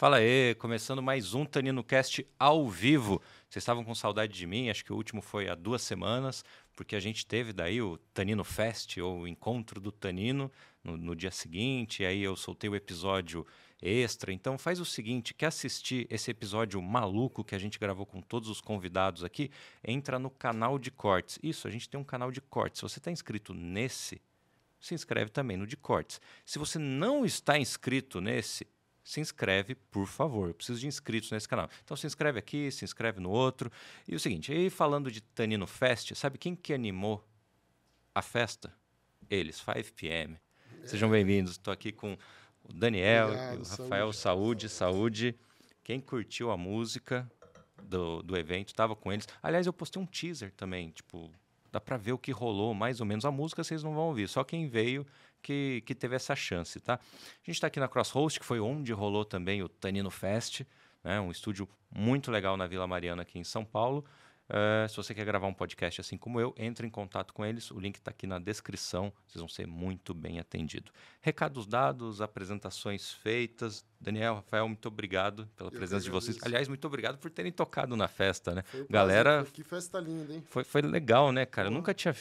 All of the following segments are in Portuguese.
Fala aí, começando mais um Tanino Cast ao vivo. Vocês estavam com saudade de mim, acho que o último foi há duas semanas, porque a gente teve daí o Tanino Fest, ou o encontro do Tanino, no, no dia seguinte, e aí eu soltei o episódio extra. Então faz o seguinte, quer assistir esse episódio maluco que a gente gravou com todos os convidados aqui? Entra no canal de cortes. Isso, a gente tem um canal de cortes. Se você está inscrito nesse, se inscreve também no de cortes. Se você não está inscrito nesse, se inscreve, por favor. Eu preciso de inscritos nesse canal. Então se inscreve aqui, se inscreve no outro. E o seguinte, aí falando de Tanino Fest, sabe quem que animou a festa? Eles, 5 PM. Sejam bem-vindos. Estou aqui com o Daniel Obrigado, e o Rafael. Saúde, saúde. Quem curtiu a música do, do evento, estava com eles. Aliás, eu postei um teaser também, tipo, dá para ver o que rolou, mais ou menos. A música vocês não vão ouvir, só quem veio que, que teve essa chance, tá? A gente está aqui na Crosshost, que foi onde rolou também o Tanino Fest, né? um estúdio muito legal na Vila Mariana aqui em São Paulo. Uh, se você quer gravar um podcast assim como eu, entre em contato com eles. O link está aqui na descrição. Vocês vão ser muito bem atendidos. Recados dados, apresentações feitas. Daniel, Rafael, muito obrigado pela Eu presença de vocês. Aliás, muito obrigado por terem tocado na festa, né? Foi Galera, prazer, Que festa linda, hein? foi, foi legal, né, cara? Eu nunca tinha.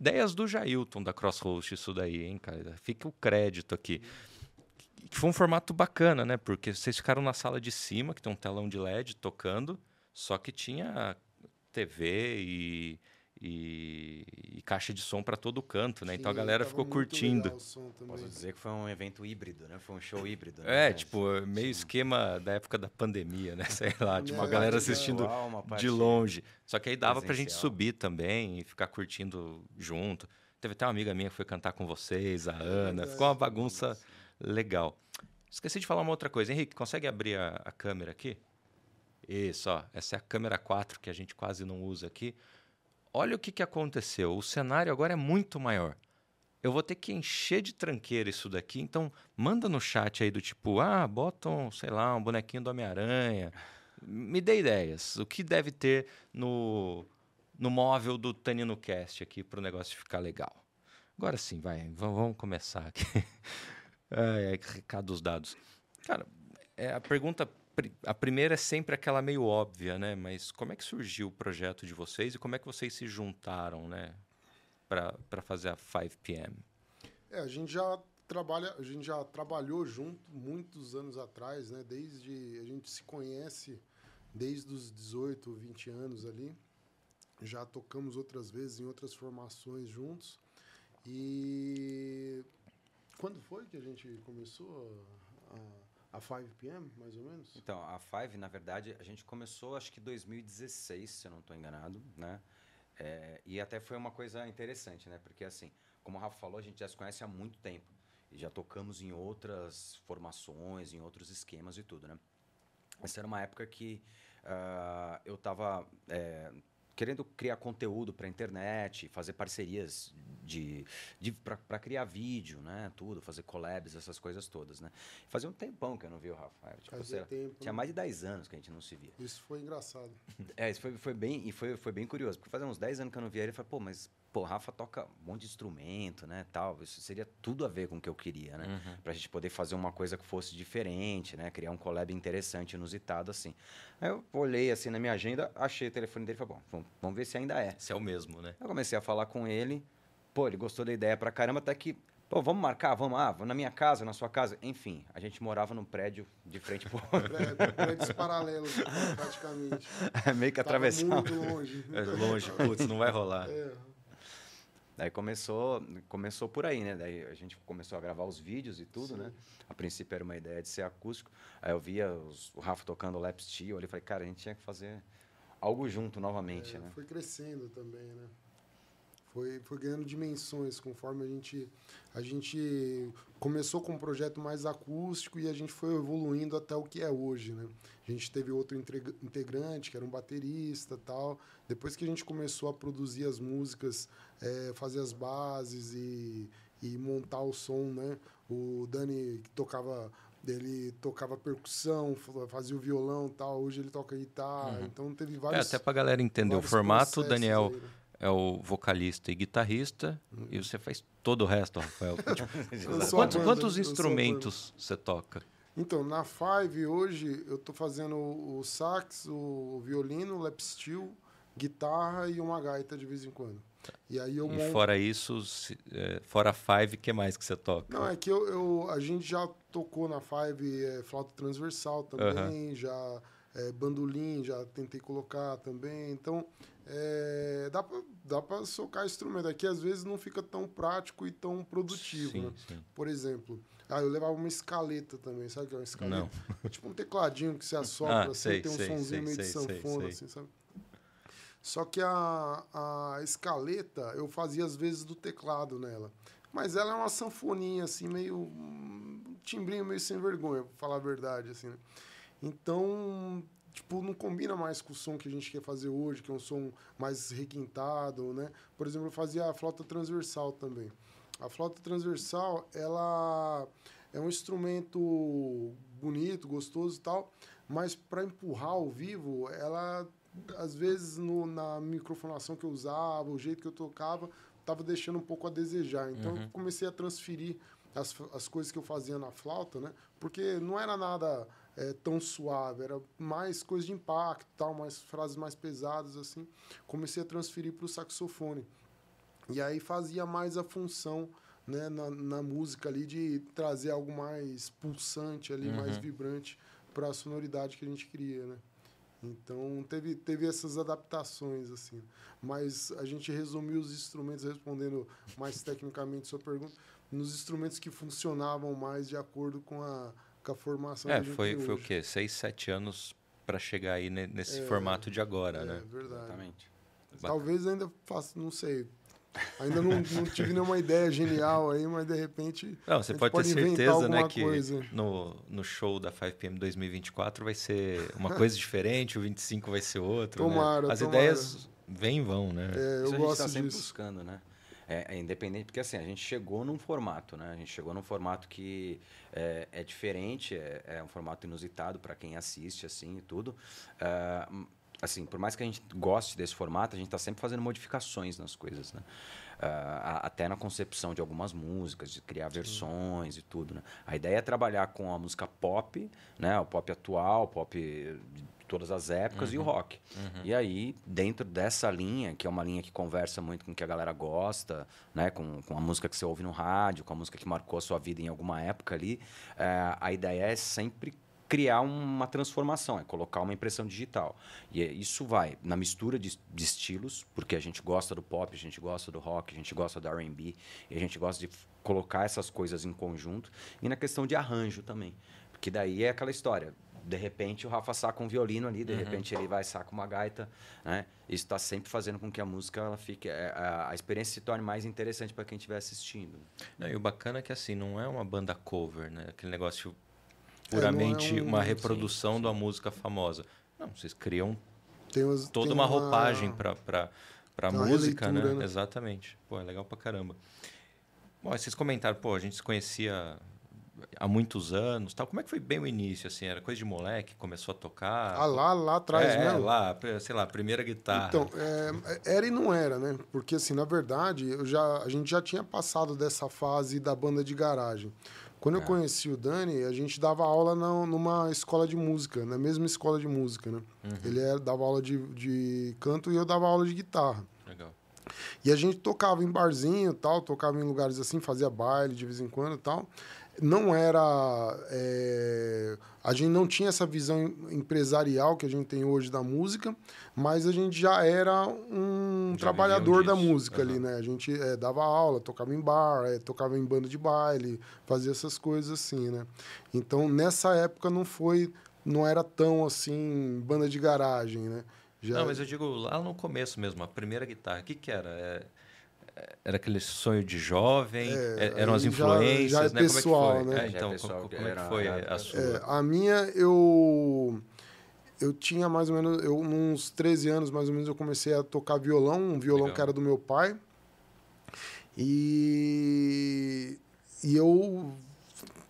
Ideias do Jailton da Crosshost, isso daí, hein, cara? Fica o crédito aqui. Que foi um formato bacana, né? Porque vocês ficaram na sala de cima, que tem um telão de LED tocando, só que tinha TV e, e- e caixa de som para todo canto, né? então a Sim, galera ficou curtindo. Posso dizer que foi um evento híbrido, né? Foi um show híbrido. né? É, tipo, meio esquema da época da pandemia, né? Sei lá, tipo, a É, galera assistindo de longe. Só que aí dava pra gente presencial. subir também e ficar curtindo junto. Teve até uma amiga minha que foi cantar com vocês, a Ana. Ficou uma bagunça legal. Esqueci de falar uma outra coisa. Henrique, consegue abrir a, a câmera aqui? Isso, ó. Essa é a câmera 4 que a gente quase não usa aqui. Olha o que, que aconteceu. O cenário agora é muito maior. Eu vou ter que encher de tranqueira isso daqui. Então, manda no chat aí do tipo, ah, bota um, sei lá, um bonequinho do Homem-Aranha. Me dê ideias. O que deve ter no, no móvel do Tanino Cast aqui para o negócio ficar legal. Agora sim, vai. Vamos começar aqui. Ai, ai, recados dados. Cara, é, a pergunta, a primeira é sempre aquela meio óbvia, né? Mas como é que surgiu o projeto de vocês e como é que vocês se juntaram, né? Para fazer a 5 PM? É, a gente já trabalha, a gente já trabalhou junto muitos anos atrás, né? Desde a gente se conhece desde os 18, 20 anos ali. Já tocamos outras vezes em outras formações juntos. E quando foi que a gente começou a, a 5 PM, mais ou menos? Então, a Five, na verdade, a gente começou acho que 2016, se eu não estou enganado, né? É, e até foi uma coisa interessante, né? Porque assim, como o Rafa falou, a gente já se conhece há muito tempo. E já tocamos em outras formações, em outros esquemas e tudo, né? Essa era uma época que ah, eu estava querendo criar conteúdo para internet, fazer parcerias de, de para criar vídeo, né? Tudo, fazer collabs, essas coisas todas, né? Fazia um tempão que eu não vi o Rafael. Tipo, Fazia sei tempo, tinha né? mais de 10 anos que a gente não se via. Isso foi engraçado. É, isso foi, foi bem, e foi, foi bem curioso, porque fazia uns 10 anos que eu não via ele, eu falei, pô, mas, pô, o Rafa toca um monte de instrumento, né, tal, isso seria tudo a ver com o que eu queria, né, Uhum. pra gente poder fazer uma coisa que fosse diferente, né, criar um collab interessante, inusitado, assim. Aí eu olhei, assim, na minha agenda, achei o telefone dele e falei, bom, vamos, ver se ainda é. Esse é o mesmo, né? Eu comecei a falar com ele, pô, ele gostou da ideia pra caramba, até que, pô, vamos marcar, vamos, ah, vamos na minha casa, na sua casa, enfim, a gente morava num prédio de frente pro... Pré- Prédios paralelos, praticamente. meio que Tava atravessar. muito longe. É longe, putz, não vai rolar. É, Daí começou, começou por aí, né? Daí a gente começou a gravar os vídeos e tudo, né? A princípio era uma ideia de ser acústico. Aí eu via os- o Rafa tocando lap steel, ali falei, cara, a gente tinha que fazer algo junto novamente, É, né? Foi crescendo também, né? Foi, foi ganhando dimensões conforme a gente, a gente começou com um projeto mais acústico e a gente foi evoluindo até o que é hoje, né? A gente teve outro integra- integrante, que era um baterista tal. Depois que a gente começou a produzir as músicas, eh, fazer as bases e, e montar o som, né? O Dani que tocava ele tocava percussão, fa- fazia o violão tal. Hoje ele toca guitarra. Então teve É, vários. até pra galera entender o formato, o Daniel aí, né? É o vocalista e guitarrista, Uhum. e você faz todo o resto, Rafael. Tipo, quantos, quantos instrumentos você toca? Então, na Five, hoje, eu tô fazendo o sax, o violino, o lap steel, guitarra e uma gaita de vez em quando. E aí eu e monto... fora isso, se, é, fora Five, o que mais que você toca? Não, é que eu, eu, a gente já tocou na Five é, flauta transversal também, já é, bandolim, já tentei colocar também. Então, é, dá para dá pra socar instrumento. Aqui, às vezes, não fica tão prático e tão produtivo. Sim, né? sim. Por exemplo, ah, eu levava uma escaleta também. Sabe o que é uma escaleta? Não. Tipo um tecladinho que você assopra, ah, assim, sei, tem um sei, sonzinho sei, meio de sanfona, assim, sabe? Só que a, a escaleta eu fazia às vezes do teclado nela. Mas ela é uma sanfoninha, assim, meio. Um timbrinho meio sem vergonha, pra falar a verdade, assim, né? Então, tipo, não combina mais com o som que a gente quer fazer hoje, que é um som mais requintado, né? Por exemplo, eu fazia a flauta transversal também. A flauta transversal, ela é um instrumento bonito, gostoso e tal, mas para empurrar ao vivo, ela às vezes no, na microfonação que eu usava, o jeito que eu tocava, estava deixando um pouco a desejar. Então uhum. eu comecei a transferir as, as coisas que eu fazia na flauta, né? Porque não era nada é, tão suave, era mais coisa de impacto, tal, mais frases mais pesadas assim. Comecei a transferir para o saxofone. E aí fazia mais a função né, na, na música ali de trazer algo mais pulsante ali, uhum. mais vibrante para a sonoridade que a gente queria, né? Então teve, teve essas adaptações assim, mas a gente resumiu os instrumentos respondendo mais tecnicamente sua pergunta nos instrumentos que funcionavam mais de acordo com a, com a formação. É, foi foi o quê? Seis, sete anos para chegar aí nesse é, formato de agora, é, né? Verdade. Exatamente. Talvez ainda faça, não sei, Ainda não, não, tive nenhuma ideia genial aí, mas de repente. Não, você pode, pode ter certeza, né, que no, no show da 5PM 2024 vai ser uma coisa diferente, o 25 vai ser outro. Né? Tomara, né? As tomara. ideias vêm e vão, né? É, eu Isso gosto a gente tá disso. buscando, né? É, é, independente, porque assim, a gente chegou num formato, né? A gente chegou num formato que é, é diferente, é, é, um formato inusitado para quem assiste, assim, e tudo. Uh, assim, por mais que a gente goste desse formato, a gente está sempre fazendo modificações nas coisas, né? Uh, até na concepção de algumas músicas, de criar versões Sim. e tudo, né? A ideia é trabalhar com a música pop, né? O pop atual, o pop todas as épocas uhum. e o uhum. rock. Uhum. E aí, dentro dessa linha, que é uma linha que conversa muito com o que a galera gosta, né? Com, com a música que você ouve no rádio, com a música que marcou a sua vida em alguma época ali, uh, a ideia é sempre criar uma transformação, é colocar uma impressão digital. E é, isso vai na mistura de, de, estilos, porque a gente gosta do pop, a gente gosta do rock, a gente gosta do R&B, e a gente gosta de colocar essas coisas em conjunto, e na questão de arranjo também. Porque daí é aquela história, de repente o Rafa saca um violino ali, de uhum. repente ele vai sacar uma gaita, né? Isso está sempre fazendo com que a música ela fique, é, a, a experiência se torne mais interessante para quem estiver assistindo. Não, e o bacana é que assim não é uma banda cover, né? Aquele negócio puramente é, é um, uma reprodução sim, sim. da música famosa. Não, vocês criam umas, toda uma, uma roupagem para para música, né? né? Exatamente. Pô, é legal pra caramba. Bom, vocês comentaram, pô, a gente se conhecia há muitos anos, tal. Como é que foi bem o início assim? Era coisa de moleque, começou a tocar? Ah, lá, lá atrás é, mesmo. lá, sei lá, primeira guitarra. Então, é, era e não era, né? Porque assim, na verdade, eu já a gente já tinha passado dessa fase da banda de garagem. Quando eu é. conheci o Dani, a gente dava aula na, numa escola de música, na mesma escola de música, né? Uhum. Ele era, dava aula de, de canto e eu dava aula de guitarra. Legal. E a gente tocava em barzinho tal, tocava em lugares assim, fazia baile de vez em quando tal não era. É, a gente não tinha essa visão empresarial que a gente tem hoje da música, mas a gente já era um já trabalhador da música uhum. ali, né? A gente é, dava aula, tocava em bar, é, tocava em banda de baile, fazia essas coisas assim, né? Então, nessa época não foi. Não era tão assim, banda de garagem, né? Já... Não, mas eu digo lá no começo mesmo, a primeira guitarra, o que, que era? É era aquele sonho de jovem? É, é eram as influências, já, já é né? Pessoal, como é que foi? né? É, então, pessoal, como, como é que foi a, a sua? É, a minha, eu eu tinha mais ou menos, eu uns 13 anos mais ou menos eu comecei a tocar violão, um violão Legal. que era do meu pai. E e eu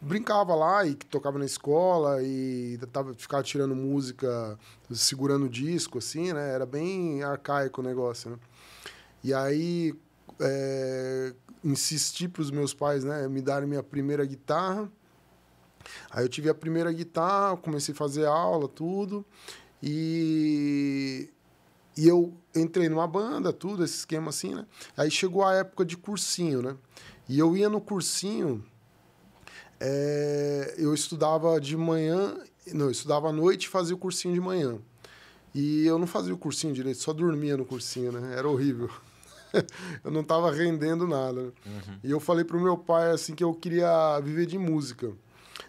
brincava lá e tocava na escola e tava ficava tirando música, segurando disco assim, né? Era bem arcaico o negócio, né? E aí é, insisti para os meus pais né, me darem minha primeira guitarra. Aí eu tive a primeira guitarra, comecei a fazer aula, tudo. E, e eu entrei numa banda, tudo, esse esquema assim, né? Aí chegou a época de cursinho, né? E eu ia no cursinho, é, eu estudava de manhã, não, eu estudava à noite e fazia o cursinho de manhã. E eu não fazia o cursinho direito, só dormia no cursinho, né? Era horrível. eu não estava rendendo nada. Né? Uhum. E eu falei pro meu pai assim que eu queria viver de música.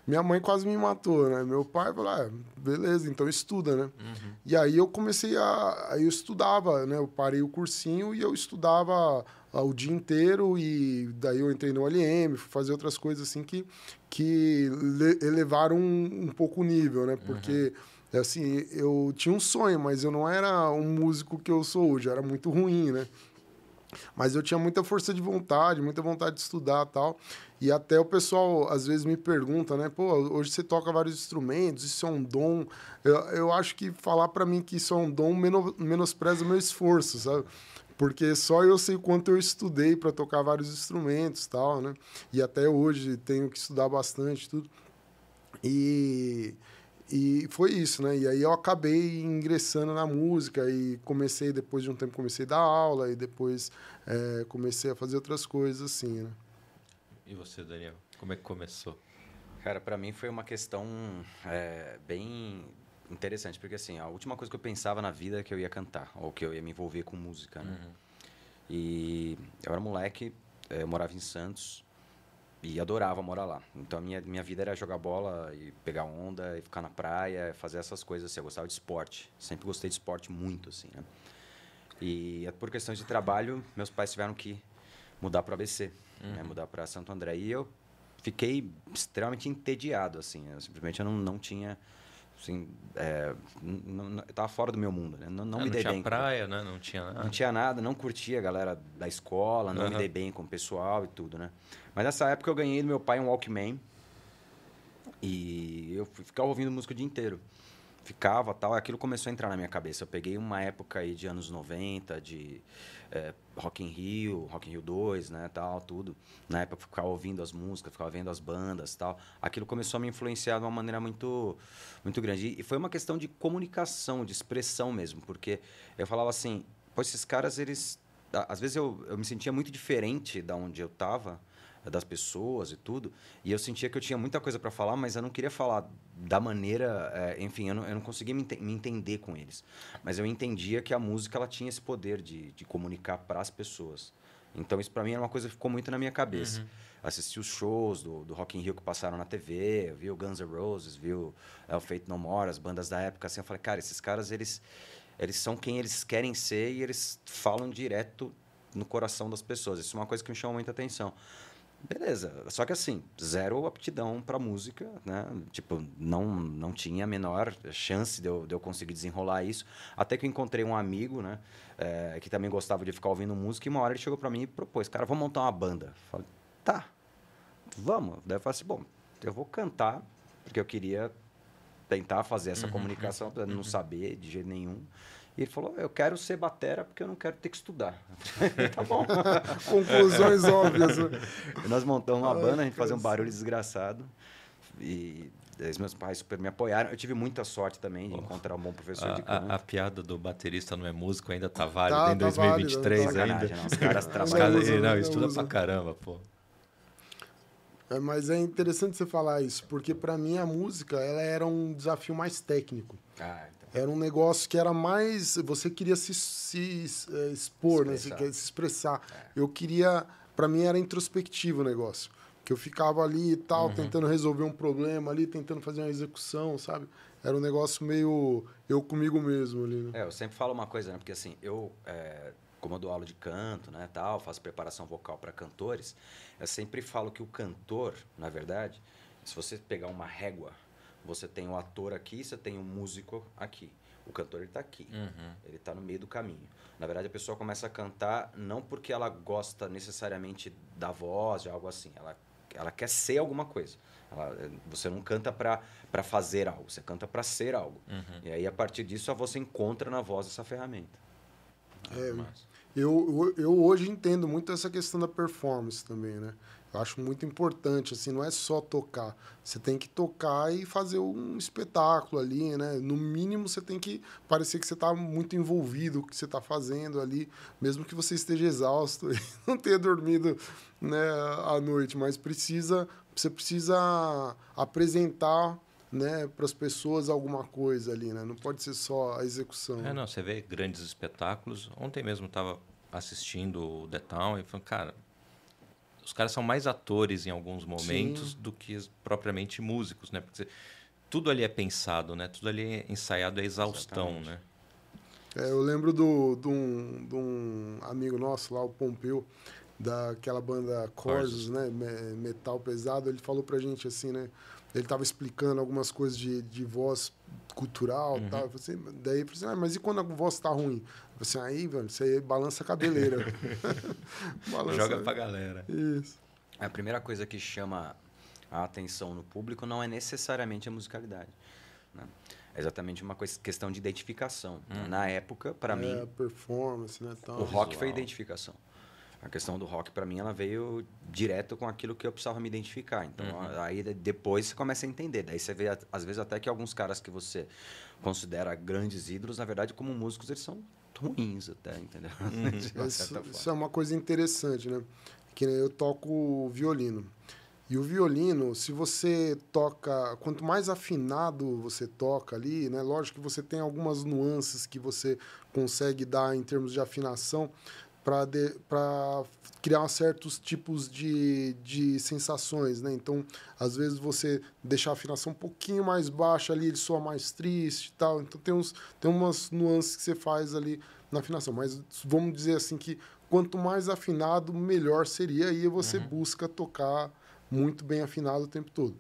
Minha mãe quase me matou, né? Meu pai falou, ah, beleza, então estuda, né? Uhum. E aí eu comecei a... Aí eu estudava, né? Eu parei o cursinho e eu estudava o dia inteiro e daí eu entrei no LM, fui fazer outras coisas assim que, que elevaram um, um pouco o nível, né? Porque... Uhum assim, eu tinha um sonho, mas eu não era um músico que eu sou hoje, eu era muito ruim, né? Mas eu tinha muita força de vontade, muita vontade de estudar tal. E até o pessoal às vezes me pergunta, né? Pô, hoje você toca vários instrumentos, isso é um dom. Eu, eu acho que falar para mim que isso é um dom menos, menospreza o meu esforço, sabe? Porque só eu sei quanto eu estudei para tocar vários instrumentos tal, né? E até hoje tenho que estudar bastante tudo. E e foi isso, né? E aí eu acabei ingressando na música e comecei, depois de um tempo, comecei a dar aula e depois é, comecei a fazer outras coisas assim, né? E você, Daniel? Como é que começou? Cara, para mim foi uma questão é, bem interessante, porque assim, a última coisa que eu pensava na vida é que eu ia cantar, ou que eu ia me envolver com música, né? Uhum. E eu era moleque, é, eu morava em Santos, e adorava morar lá. Então a minha, minha vida era jogar bola e pegar onda e ficar na praia, fazer essas coisas assim. Eu gostava de esporte. Sempre gostei de esporte muito, assim, né? E por questões de trabalho, meus pais tiveram que mudar para ABC, né? uhum. né? mudar para Santo André. E eu fiquei extremamente entediado, assim. Eu simplesmente eu não, não tinha Assim, é, não, não, eu tava fora do meu mundo, né? Não, não é, me dei bem. Não tinha praia, né? Não tinha nada. Não tinha nada, não curtia a galera da escola, não uhum. me dei bem com o pessoal e tudo, né? Mas nessa época eu ganhei do meu pai um Walkman e eu ficava ouvindo música o dia inteiro. Ficava tal, aquilo começou a entrar na minha cabeça. Eu peguei uma época aí de anos 90, de é, Rock in Rio, Rock in Rio 2, né, tal, tudo. Na época eu ficava ouvindo as músicas, ficava vendo as bandas, tal. Aquilo começou a me influenciar de uma maneira muito muito grande. E foi uma questão de comunicação, de expressão mesmo, porque eu falava assim, pô, esses caras eles às vezes eu, eu me sentia muito diferente da onde eu estava das pessoas e tudo. E eu sentia que eu tinha muita coisa para falar, mas eu não queria falar da maneira. É, enfim, eu não, eu não conseguia me, me, entender com eles. Mas eu entendia que a música ela tinha esse poder de, de comunicar para as pessoas. Então, isso para mim era uma coisa que ficou muito na minha cabeça. Uhum. Assisti os shows do, do Rock in Rio que passaram na TV, vi o Guns N' Roses, vi o, é, o Fate No More, as bandas da época. Assim, eu falei, cara, esses caras, eles, eles são quem eles querem ser e eles falam direto no coração das pessoas. Isso é uma coisa que me chama muita atenção. Beleza, só que assim, zero aptidão para música, né? Tipo, não, não tinha a menor chance de eu, de eu conseguir desenrolar isso. Até que eu encontrei um amigo, né? É, que também gostava de ficar ouvindo música, e uma hora ele chegou para mim e propôs: Cara, vamos montar uma banda. falei: Tá, vamos. Daí eu falei assim: Bom, eu vou cantar, porque eu queria tentar fazer essa uhum, comunicação, uhum. não saber de jeito nenhum. E ele falou: Eu quero ser batera porque eu não quero ter que estudar. tá bom. Conclusões óbvias. Né? nós montamos uma Ai, banda, a gente fazia um barulho desgraçado. E os meus pais super me apoiaram. Eu tive muita sorte também de oh. encontrar um bom professor a, de canto. A, a, piada do baterista não é músico ainda tá válida tá, em 2023 tá ainda. Não, os caras trabalham. Não, não, estuda pra caramba, pô. É, mas é interessante você falar isso, porque para mim a música ela era um desafio mais técnico. Ah, era um negócio que era mais. Você queria se, se uh, expor, se expressar. Né? se, se expressar. É. Eu queria. Para mim era introspectivo o negócio. Que eu ficava ali e tal, uhum. tentando resolver um problema ali, tentando fazer uma execução, sabe? Era um negócio meio eu comigo mesmo ali. Né? É, eu sempre falo uma coisa, né? Porque assim, eu. É, como eu dou aula de canto, né, tal, faço preparação vocal para cantores, eu sempre falo que o cantor, na verdade, se você pegar uma régua você tem o ator aqui, você tem o músico aqui. O cantor está aqui. Uhum. Ele está no meio do caminho. Na verdade, a pessoa começa a cantar não porque ela gosta necessariamente da voz, de algo assim. Ela, ela quer ser alguma coisa. Ela, você não canta para fazer algo, você canta para ser algo. Uhum. E aí, a partir disso, você encontra na voz essa ferramenta. É, Eu, eu, eu hoje entendo muito essa questão da performance também, né? Eu acho muito importante, assim, não é só tocar. Você tem que tocar e fazer um espetáculo ali, né? No mínimo, você tem que parecer que você está muito envolvido que você está fazendo ali, mesmo que você esteja exausto e não tenha dormido né, à noite, mas precisa, você precisa apresentar né, para as pessoas alguma coisa ali, né? Não pode ser só a execução. É, não, você vê grandes espetáculos. Ontem mesmo estava assistindo o The Town e falando, cara, os caras são mais atores em alguns momentos Sim. do que propriamente músicos, né? Porque tudo ali é pensado, né? Tudo ali é ensaiado, é exaustão, Exatamente. né? É, eu lembro de do, do um, do um amigo nosso lá, o Pompeu, daquela banda Corsos, né? Metal pesado, ele falou pra gente assim, né? Ele estava explicando algumas coisas de, de voz cultural uhum. tal. Assim, daí eu falei assim, ah, mas e quando a voz está ruim? Eu falei assim, aí, velho, você balança a cabeleira. balança, Joga pra galera. Isso. A primeira coisa que chama a atenção no público não é necessariamente a musicalidade. Né? É exatamente uma questão de identificação. Hum. Na época, para é, mim. performance, né? Tal, o rock visual. foi identificação. A questão do rock, para mim, ela veio direto com aquilo que eu precisava me identificar. Então, uhum. aí depois você começa a entender. Daí você vê, às vezes, até que alguns caras que você considera grandes ídolos, na verdade, como músicos, eles são ruins até, entendeu? Uhum. isso, isso, é uma coisa interessante, né? Que eu toco violino. E o violino, se você toca, quanto mais afinado você toca ali, né? Lógico que você tem algumas nuances que você consegue dar em termos de afinação, para criar certos tipos de, de sensações, né? Então, às vezes você deixar a afinação um pouquinho mais baixa ali, ele soa mais triste e tal. Então, tem, uns, tem umas nuances que você faz ali na afinação. Mas vamos dizer assim que quanto mais afinado, melhor seria. E você uhum. busca tocar muito bem afinado o tempo todo.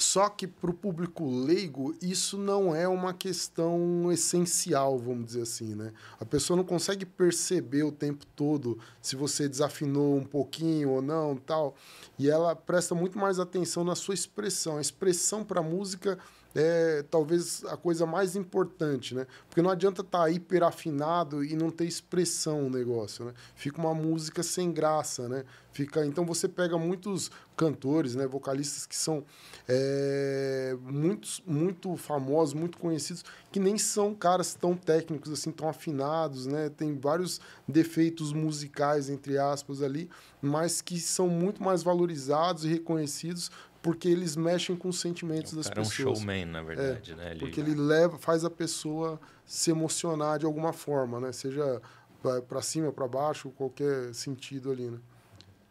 Só que para o público leigo, isso não é uma questão essencial, vamos dizer assim, né? A pessoa não consegue perceber o tempo todo se você desafinou um pouquinho ou não, tal. E ela presta muito mais atenção na sua expressão. A expressão para a música é talvez a coisa mais importante, né? Porque não adianta estar tá hiper afinado e não ter expressão no negócio, né? Fica uma música sem graça, né? Fica, então você pega muitos cantores, né, vocalistas que são é, muitos, muito famosos, muito conhecidos, que nem são caras tão técnicos assim, tão afinados, né? Tem vários defeitos musicais entre aspas ali, mas que são muito mais valorizados e reconhecidos porque eles mexem com os sentimentos das pessoas. É um showman, na verdade, é, né? Ele... Porque ele leva, faz a pessoa se emocionar de alguma forma, né? Seja para cima, para baixo, qualquer sentido ali, né?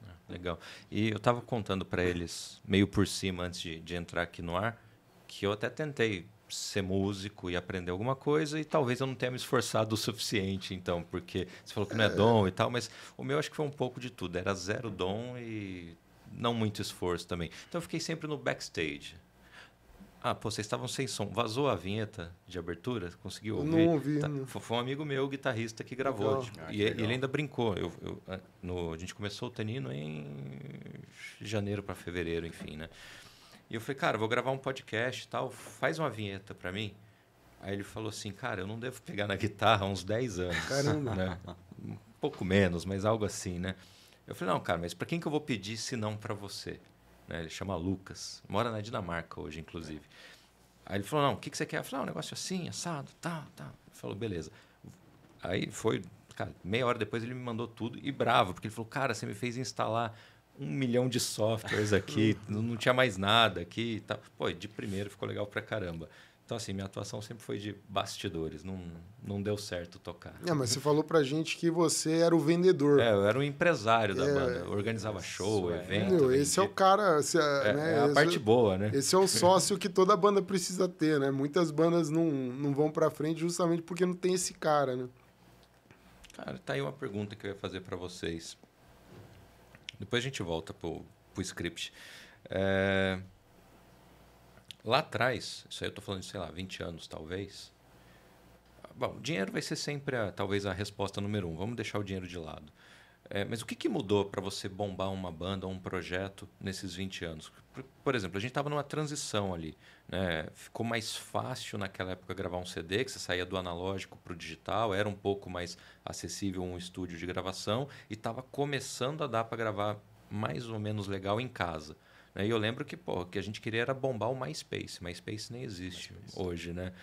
É, legal. E eu estava contando para eles, meio por cima, antes de, de entrar aqui no ar, que eu até tentei ser músico e aprender alguma coisa e talvez eu não tenha me esforçado o suficiente, então, porque você falou que não é, é dom e tal, mas o meu acho que foi um pouco de tudo. Era zero dom e não muito esforço também. Então eu fiquei sempre no backstage. Ah, pô, vocês estavam sem som. Vazou a vinheta de abertura? Conseguiu ouvir? Não ouvi. Tá. não. Foi um amigo meu, guitarrista, que gravou. Tipo, ah, e ele ainda brincou. Eu, eu, ah, no, a gente começou o Tenino em janeiro para fevereiro, enfim, né? E eu falei, cara, vou gravar um podcast e tal, faz uma vinheta para mim. Aí ele falou assim, cara, eu não devo pegar na guitarra há uns 10 anos. Caramba. Né? Um pouco menos, mas algo assim, né? Eu falei, não, cara, mas para quem que eu vou pedir se não para você? Né? Ele chama Lucas, mora na Dinamarca hoje, inclusive. Aí ele falou, não, o que, que você quer? Eu falei, ah, um negócio assim, assado, tá, tá. Ele falou, beleza. Aí foi, cara, meia hora depois ele me mandou tudo e bravo, porque ele falou, cara, você me fez instalar um milhão de softwares aqui, não, não tinha mais nada aqui e tal. Pô, de primeiro ficou legal pra caramba. Então, assim, minha atuação sempre foi de bastidores, não, não deu certo tocar. É, mas você falou pra gente que você era o vendedor. É, eu era o empresário da é, banda, organizava show, é, evento. Meu, esse é o cara. Esse é, é, né, é a esse, parte boa, né? Esse é o sócio que toda banda precisa ter, né? Muitas bandas não, não vão pra frente justamente porque não tem esse cara, né? Cara, tá aí uma pergunta que eu ia fazer para vocês. Depois a gente volta pro, pro script. É. Lá atrás, isso aí eu estou falando de, sei lá, 20 anos talvez. Bom, dinheiro vai ser sempre, a, talvez, a resposta número um. Vamos deixar o dinheiro de lado. É, mas o que, que mudou para você bombar uma banda ou um projeto nesses 20 anos? Por, por exemplo, a gente estava numa transição ali. Né? Ficou mais fácil naquela época gravar um CD, que você saía do analógico para o digital, era um pouco mais acessível um estúdio de gravação e estava começando a dar para gravar mais ou menos legal em casa. Né? E eu lembro que pô, que a gente queria era bombar o MySpace. MySpace nem existe MySpace. hoje, né?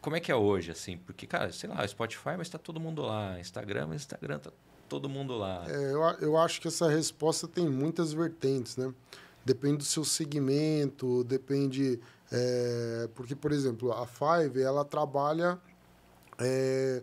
Como é que é hoje, assim? Porque, cara, sei lá, Spotify, mas está todo mundo lá. Instagram, mas Instagram tá todo mundo lá? É, eu, eu acho que essa resposta tem muitas vertentes, né? Depende do seu segmento, depende... É, porque, por exemplo, a Five, ela trabalha é,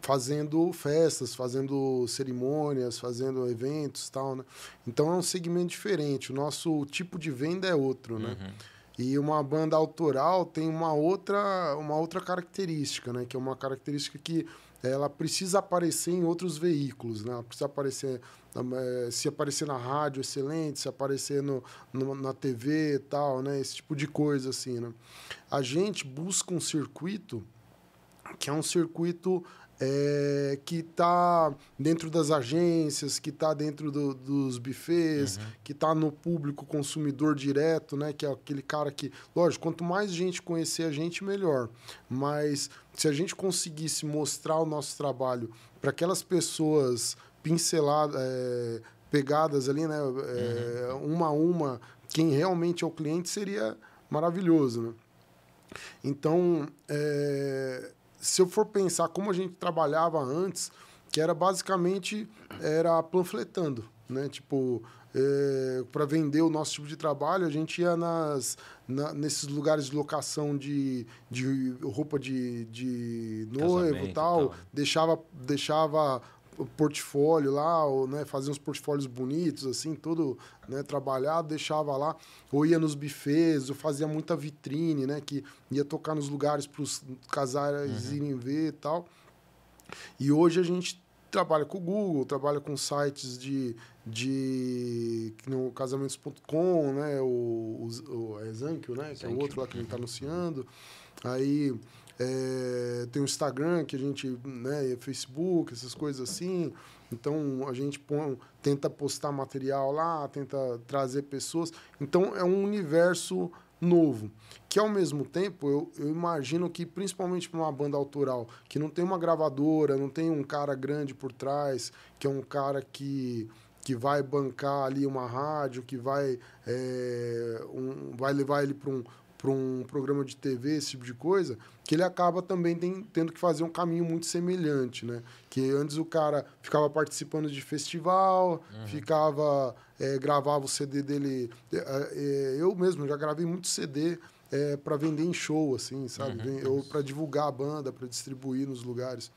fazendo festas, fazendo cerimônias, fazendo eventos tal, né? Então é um segmento diferente. O nosso tipo de venda é outro, né? Uhum. E uma banda autoral tem uma outra, uma outra característica, né? Que é uma característica que ela precisa aparecer em outros veículos, né? Ela precisa aparecer, eh, se aparecer na rádio, excelente, se aparecer no, no, na TV tal, né? Esse tipo de coisa, assim, né? A gente busca um circuito que é um circuito é, que está dentro das agências, que está dentro do, dos bufês, uhum. que está no público consumidor direto, né? Que é aquele cara que, lógico, quanto mais gente conhecer a gente, melhor. Mas se a gente conseguisse mostrar o nosso trabalho para aquelas pessoas pinceladas, é, pegadas ali, né? É, uhum. Uma a uma, quem realmente é o cliente seria maravilhoso, né? Então, é, se eu for pensar como a gente trabalhava antes, que era basicamente era panfletando, né? Tipo, é, para vender o nosso tipo de trabalho, a gente ia nas, na, nesses lugares de locação de, de roupa de, de noivo e tal, tal, deixava, deixava portfólio lá, ou, né, fazia uns portfólios bonitos, assim, todo né, trabalhado, deixava lá, ou ia nos bufês, ou fazia muita vitrine, né, que ia tocar nos lugares para os casais uhum. irem ver e tal. E hoje a gente trabalha com o Google, trabalha com sites de, de no casamentos.com, né, o, o, o é né, que é o outro lá que a gente está anunciando. Aí é, tem o Instagram, que a gente, né, Facebook, essas coisas assim. Então a gente põe, tenta postar material lá, tenta trazer pessoas. Então é um universo novo. Que ao mesmo tempo, eu, eu imagino que, principalmente para uma banda autoral, que não tem uma gravadora, não tem um cara grande por trás, que é um cara que, que vai bancar ali uma rádio, que vai, é, um, vai levar ele para um, para um programa de TV, esse tipo de coisa, que ele acaba também tem, tendo que fazer um caminho muito semelhante, né? Que antes o cara ficava participando de festival, uhum. ficava é, gravava o CD dele. É, é, eu mesmo já gravei muito CD é, para vender em show, assim, sabe? Uhum. Ou para divulgar a banda, para distribuir nos lugares.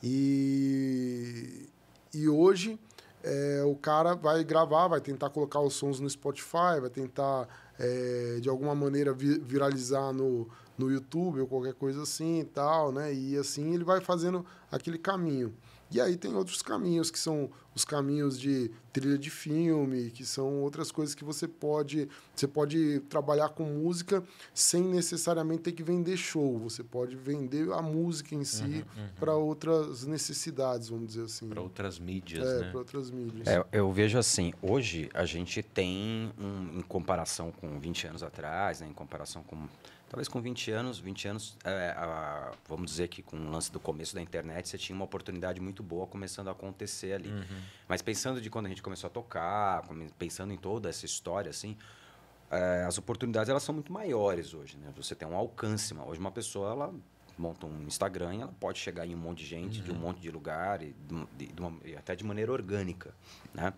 E, e hoje é, o cara vai gravar, vai tentar colocar os sons no Spotify, vai tentar é, de alguma maneira vi viralizar no, no YouTube ou qualquer coisa assim e tal, né? E assim ele vai fazendo aquele caminho. E aí tem outros caminhos, que são os caminhos de trilha de filme, que são outras coisas que você pode. Você pode trabalhar com música sem necessariamente ter que vender show. Você pode vender a música em si uhum, uhum. para outras necessidades, vamos dizer assim. Para outras mídias, é, né? para outras mídias. É, eu vejo assim, hoje a gente tem, um, em comparação com 20 anos atrás, né, em comparação com Talvez com 20 anos, 20 anos, é, a, vamos dizer que com o lance do começo da internet, você tinha uma oportunidade muito boa começando a acontecer ali. Uhum. Mas pensando de quando a gente começou a tocar, pensando em toda essa história, assim, é, as oportunidades elas são muito maiores hoje, né? Você tem um alcance, hoje uma pessoa ela monta um Instagram, ela pode chegar em um monte de gente, uhum. de um uhum. monte de lugar e, de, de uma, e até de maneira orgânica, né?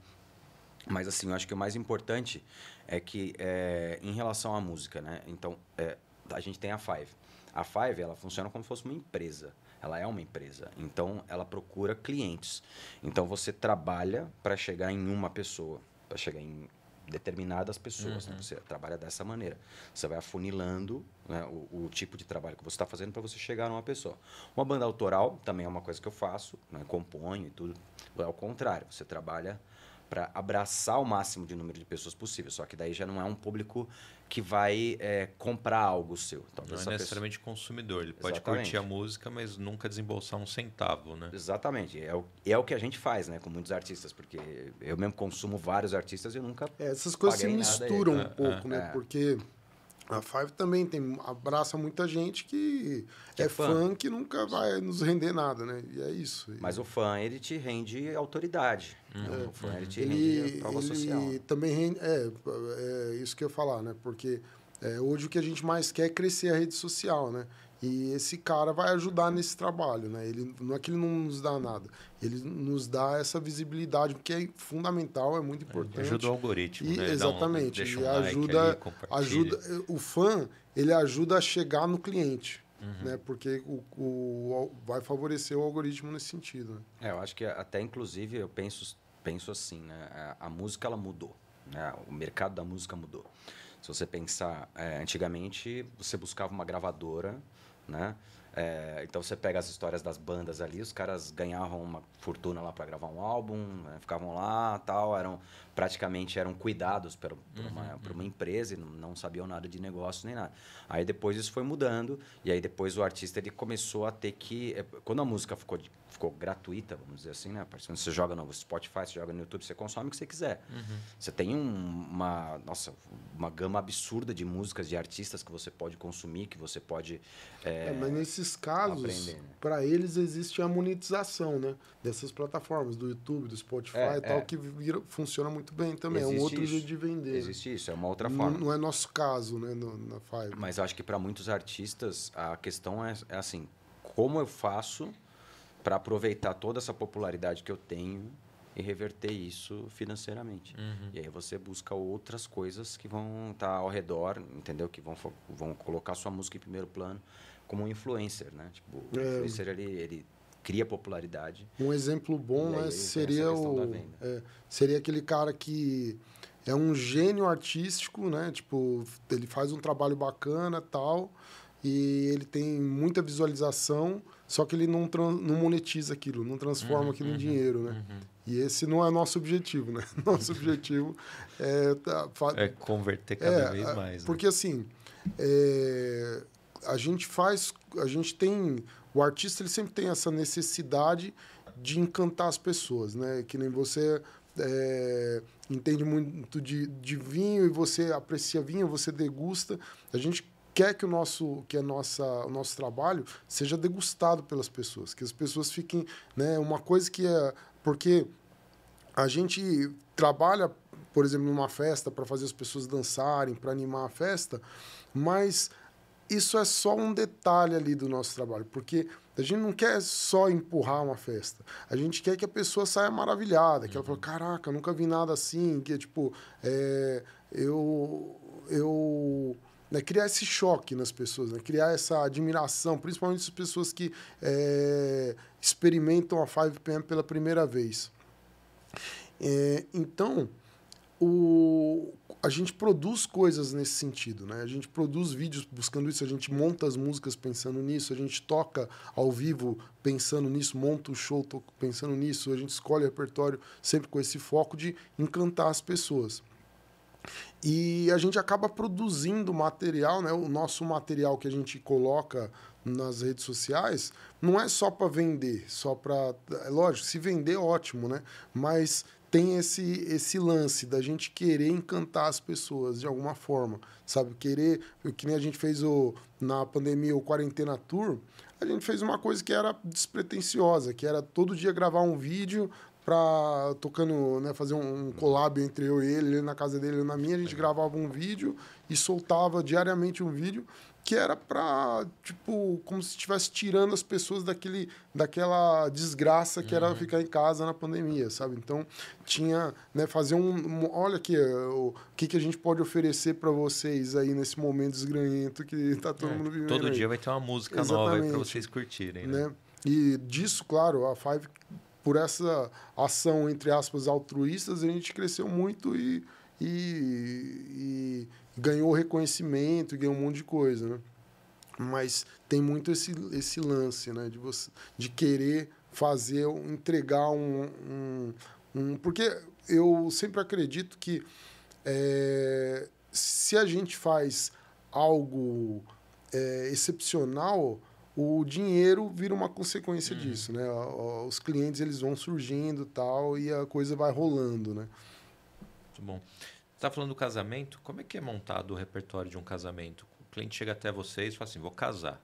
Mas assim, eu acho que o mais importante é que é, em relação à música, né? Então, é, a gente tem a Five. A Five, ela funciona como se fosse uma empresa. Ela é uma empresa. Então, ela procura clientes. Então, você trabalha para chegar em uma pessoa, para chegar em determinadas pessoas. Né? Uhum. Né? Você trabalha dessa maneira. Você vai afunilando né, o, o, tipo de trabalho que você está fazendo para você chegar numa pessoa. Uma banda autoral também é uma coisa que eu faço, né? componho e tudo. É ao contrário. Você trabalha para abraçar o máximo de número de pessoas possível. Só que daí já não é um público que vai é, comprar algo seu. Talvez não é necessariamente pessoa... consumidor. Ele pode Exatamente. curtir a música, mas nunca desembolsar um centavo, né? Exatamente. É o, é o que a gente faz, né? Com muitos artistas, porque eu mesmo consumo vários artistas e nunca. É, essas coisas se misturam um é, pouco, é, né? É. Porque a Five também tem abraça muita gente que, que é, é fã. fã. que nunca vai nos render nada, né? E é isso. Mas o fã, ele te rende autoridade. Uhum. O fã, ele te ele, rende prova ele social. também rende... É, é isso que eu ia falar, né? Porque é, hoje o que a gente mais quer é crescer a rede social, né? E esse cara vai ajudar nesse trabalho, né? Ele não é que ele não nos dá nada, ele nos dá essa visibilidade que é fundamental, é muito importante. Ajuda o algoritmo, e, né? Exatamente. Um, e ajuda, ali, ajuda o fã, ele ajuda a chegar no cliente. Uhum. Né? Porque o, o, vai favorecer o algoritmo nesse sentido. Né? É, eu acho que até inclusive eu penso, penso assim, né? A, a música ela mudou, né? O mercado da música mudou. Se você pensar, é, antigamente você buscava uma gravadora né? É, então você pega as histórias das bandas ali, os caras ganhavam uma fortuna lá para gravar um álbum, né? ficavam lá, tal, eram praticamente eram cuidados por, por, uhum, uma, uhum. por uma empresa e não, não, sabiam nada de negócio nem nada. Aí depois isso foi mudando e aí depois o artista ele começou a ter que é, quando a música ficou ficou gratuita, vamos dizer assim, né? Partir você joga no Spotify, você joga no YouTube, você consome o que você quiser. Uhum. Você tem um, uma, nossa, uma gama absurda de músicas, de artistas que você pode consumir, que você pode. É, é, mas nesses casos, né? para eles existe a monetização, né? Dessas plataformas, do YouTube, do Spotify é, e tal, é. que vira, funciona muito bem também. Existe é um outro isso. jeito de vender. Existe isso, é uma outra forma. Não, não é nosso caso, né? No, na Five. Mas acho que para muitos artistas a questão é, é assim: como eu faço para aproveitar toda essa popularidade que eu tenho e reverter isso financeiramente. Uhum. E aí você busca outras coisas que vão estar tá ao redor, entendeu? Que vão, vão colocar sua música em primeiro plano como um influencer, né? Tipo, o é. influencer ele, ele cria popularidade. Um exemplo bom né, seria o é, seria aquele cara que é um gênio artístico, né? Tipo, ele faz um trabalho bacana, tal, e ele tem muita visualização, só que ele não, não monetiza aquilo, não transforma uhum, aquilo uhum, em dinheiro, né? Uhum. E esse não é nosso objetivo, né? Nosso objetivo é... Tá, é converter cada é, vez mais. Né? Porque, assim, é, a gente faz... A gente tem... O artista, ele sempre tem essa necessidade de encantar as pessoas, né? Que nem você... É, entende muito de, de vinho e você aprecia vinho, você degusta. A gente quer que o nosso que a nossa o nosso trabalho seja degustado pelas pessoas, que as pessoas fiquem, né, uma coisa que é porque a gente trabalha, por exemplo, numa festa para fazer as pessoas dançarem, para animar a festa, mas isso é só um detalhe ali do nosso trabalho, porque a gente não quer só empurrar uma festa. A gente quer que a pessoa saia maravilhada, que ela fale, caraca, nunca vi nada assim, que tipo, é, eu eu né, criar esse choque nas pessoas, né, criar essa admiração, principalmente as pessoas que é, experimentam a 5PM pela primeira vez. É, então, o, a gente produz coisas nesse sentido, né? A gente produz vídeos buscando isso, a gente monta as músicas pensando nisso, a gente toca ao vivo pensando nisso, monta o show pensando nisso, a gente escolhe repertório sempre com esse foco de encantar as pessoas. E a gente acaba produzindo material, né? O nosso material que a gente coloca nas redes sociais não é só para vender, só para, é lógico, se vender ótimo, né? Mas tem esse esse lance da gente querer encantar as pessoas de alguma forma, sabe? Querer, que nem a gente fez o na pandemia o quarentena tour, a gente fez uma coisa que era despretensiosa, que era todo dia gravar um vídeo para tocando, né, fazer um collab entre eu e ele, ele na casa dele, eu na minha, a gente gravava um vídeo e soltava diariamente um vídeo que era para tipo como se estivesse tirando as pessoas daquele daquela desgraça que uhum. era ficar em casa na pandemia sabe então tinha né fazer um, um olha aqui o que que a gente pode oferecer para vocês aí nesse momento desgranhento que tá todo é, mundo vivendo todo aí. dia vai ter uma música Exatamente. nova para vocês curtirem né? né? e disso claro a Five por essa ação, entre aspas, altruístas, a gente cresceu muito e, e, e ganhou reconhecimento, ganhou um monte de coisa, né? Mas tem muito esse, esse lance, né? De, você, de querer fazer, entregar um, um, Um, porque eu sempre acredito que é, se a gente faz algo é, excepcional, o dinheiro vira uma consequência uhum. disso, né? Os clientes eles vão surgindo tal e a coisa vai rolando, né? Muito bom. Está falando do casamento? Como é que é montado o repertório de um casamento? O cliente chega até vocês e fala assim, vou casar.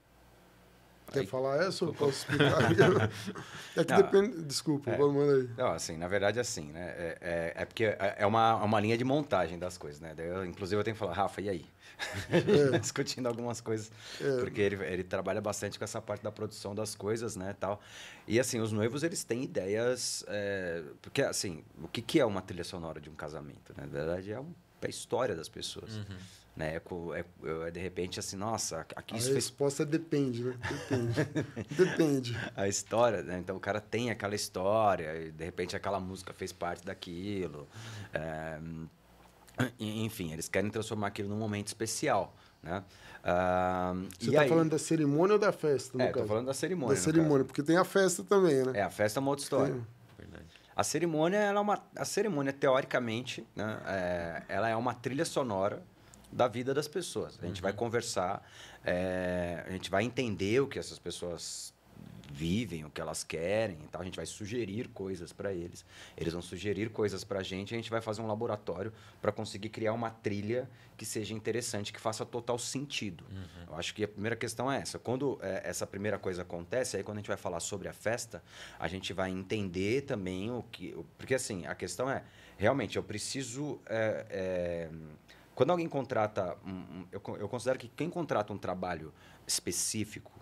Quer aí, falar essa ou posso explicar? é que não, depende. Desculpa, é, manda aí. Não, assim, na verdade, assim, né? É, é, é porque é, é uma, uma linha de montagem das coisas, né? Eu, inclusive, eu tenho que falar, Rafa, e aí? É. discutindo algumas coisas, é. porque ele, ele trabalha bastante com essa parte da produção das coisas, né, tal. E assim, os noivos eles têm ideias, é, porque assim, o que, que é uma trilha sonora de um casamento? Né? Na verdade, é, um, é a história das pessoas. Uhum. Né? É, é, de repente, assim, nossa, aqui a isso A resposta fez... depende, né? Depende. depende. A história, né? Então, o cara tem aquela história, e de repente aquela música fez parte daquilo. É, enfim, eles querem transformar aquilo num momento especial. Né? Uh, Você está falando da cerimônia ou da festa? No é, estou falando da cerimônia. Da cerimônia, caso. porque tem a festa também, né? É, a festa é uma outra história. A cerimônia, ela é uma, a cerimônia, teoricamente, né, é, ela é uma trilha sonora da vida das pessoas. A gente uhum. vai conversar, é, a gente vai entender o que essas pessoas vivem, o que elas querem então A gente vai sugerir coisas para eles, eles vão sugerir coisas para a gente, a gente vai fazer um laboratório para conseguir criar uma trilha que seja interessante, que faça total sentido. Uhum. Eu acho que a primeira questão é essa. Quando é, essa primeira coisa acontece, aí quando a gente vai falar sobre a festa, a gente vai entender também o que... Porque assim, a questão é, realmente, eu preciso... É, é, quando alguém contrata, um, eu, eu considero que quem contrata um trabalho específico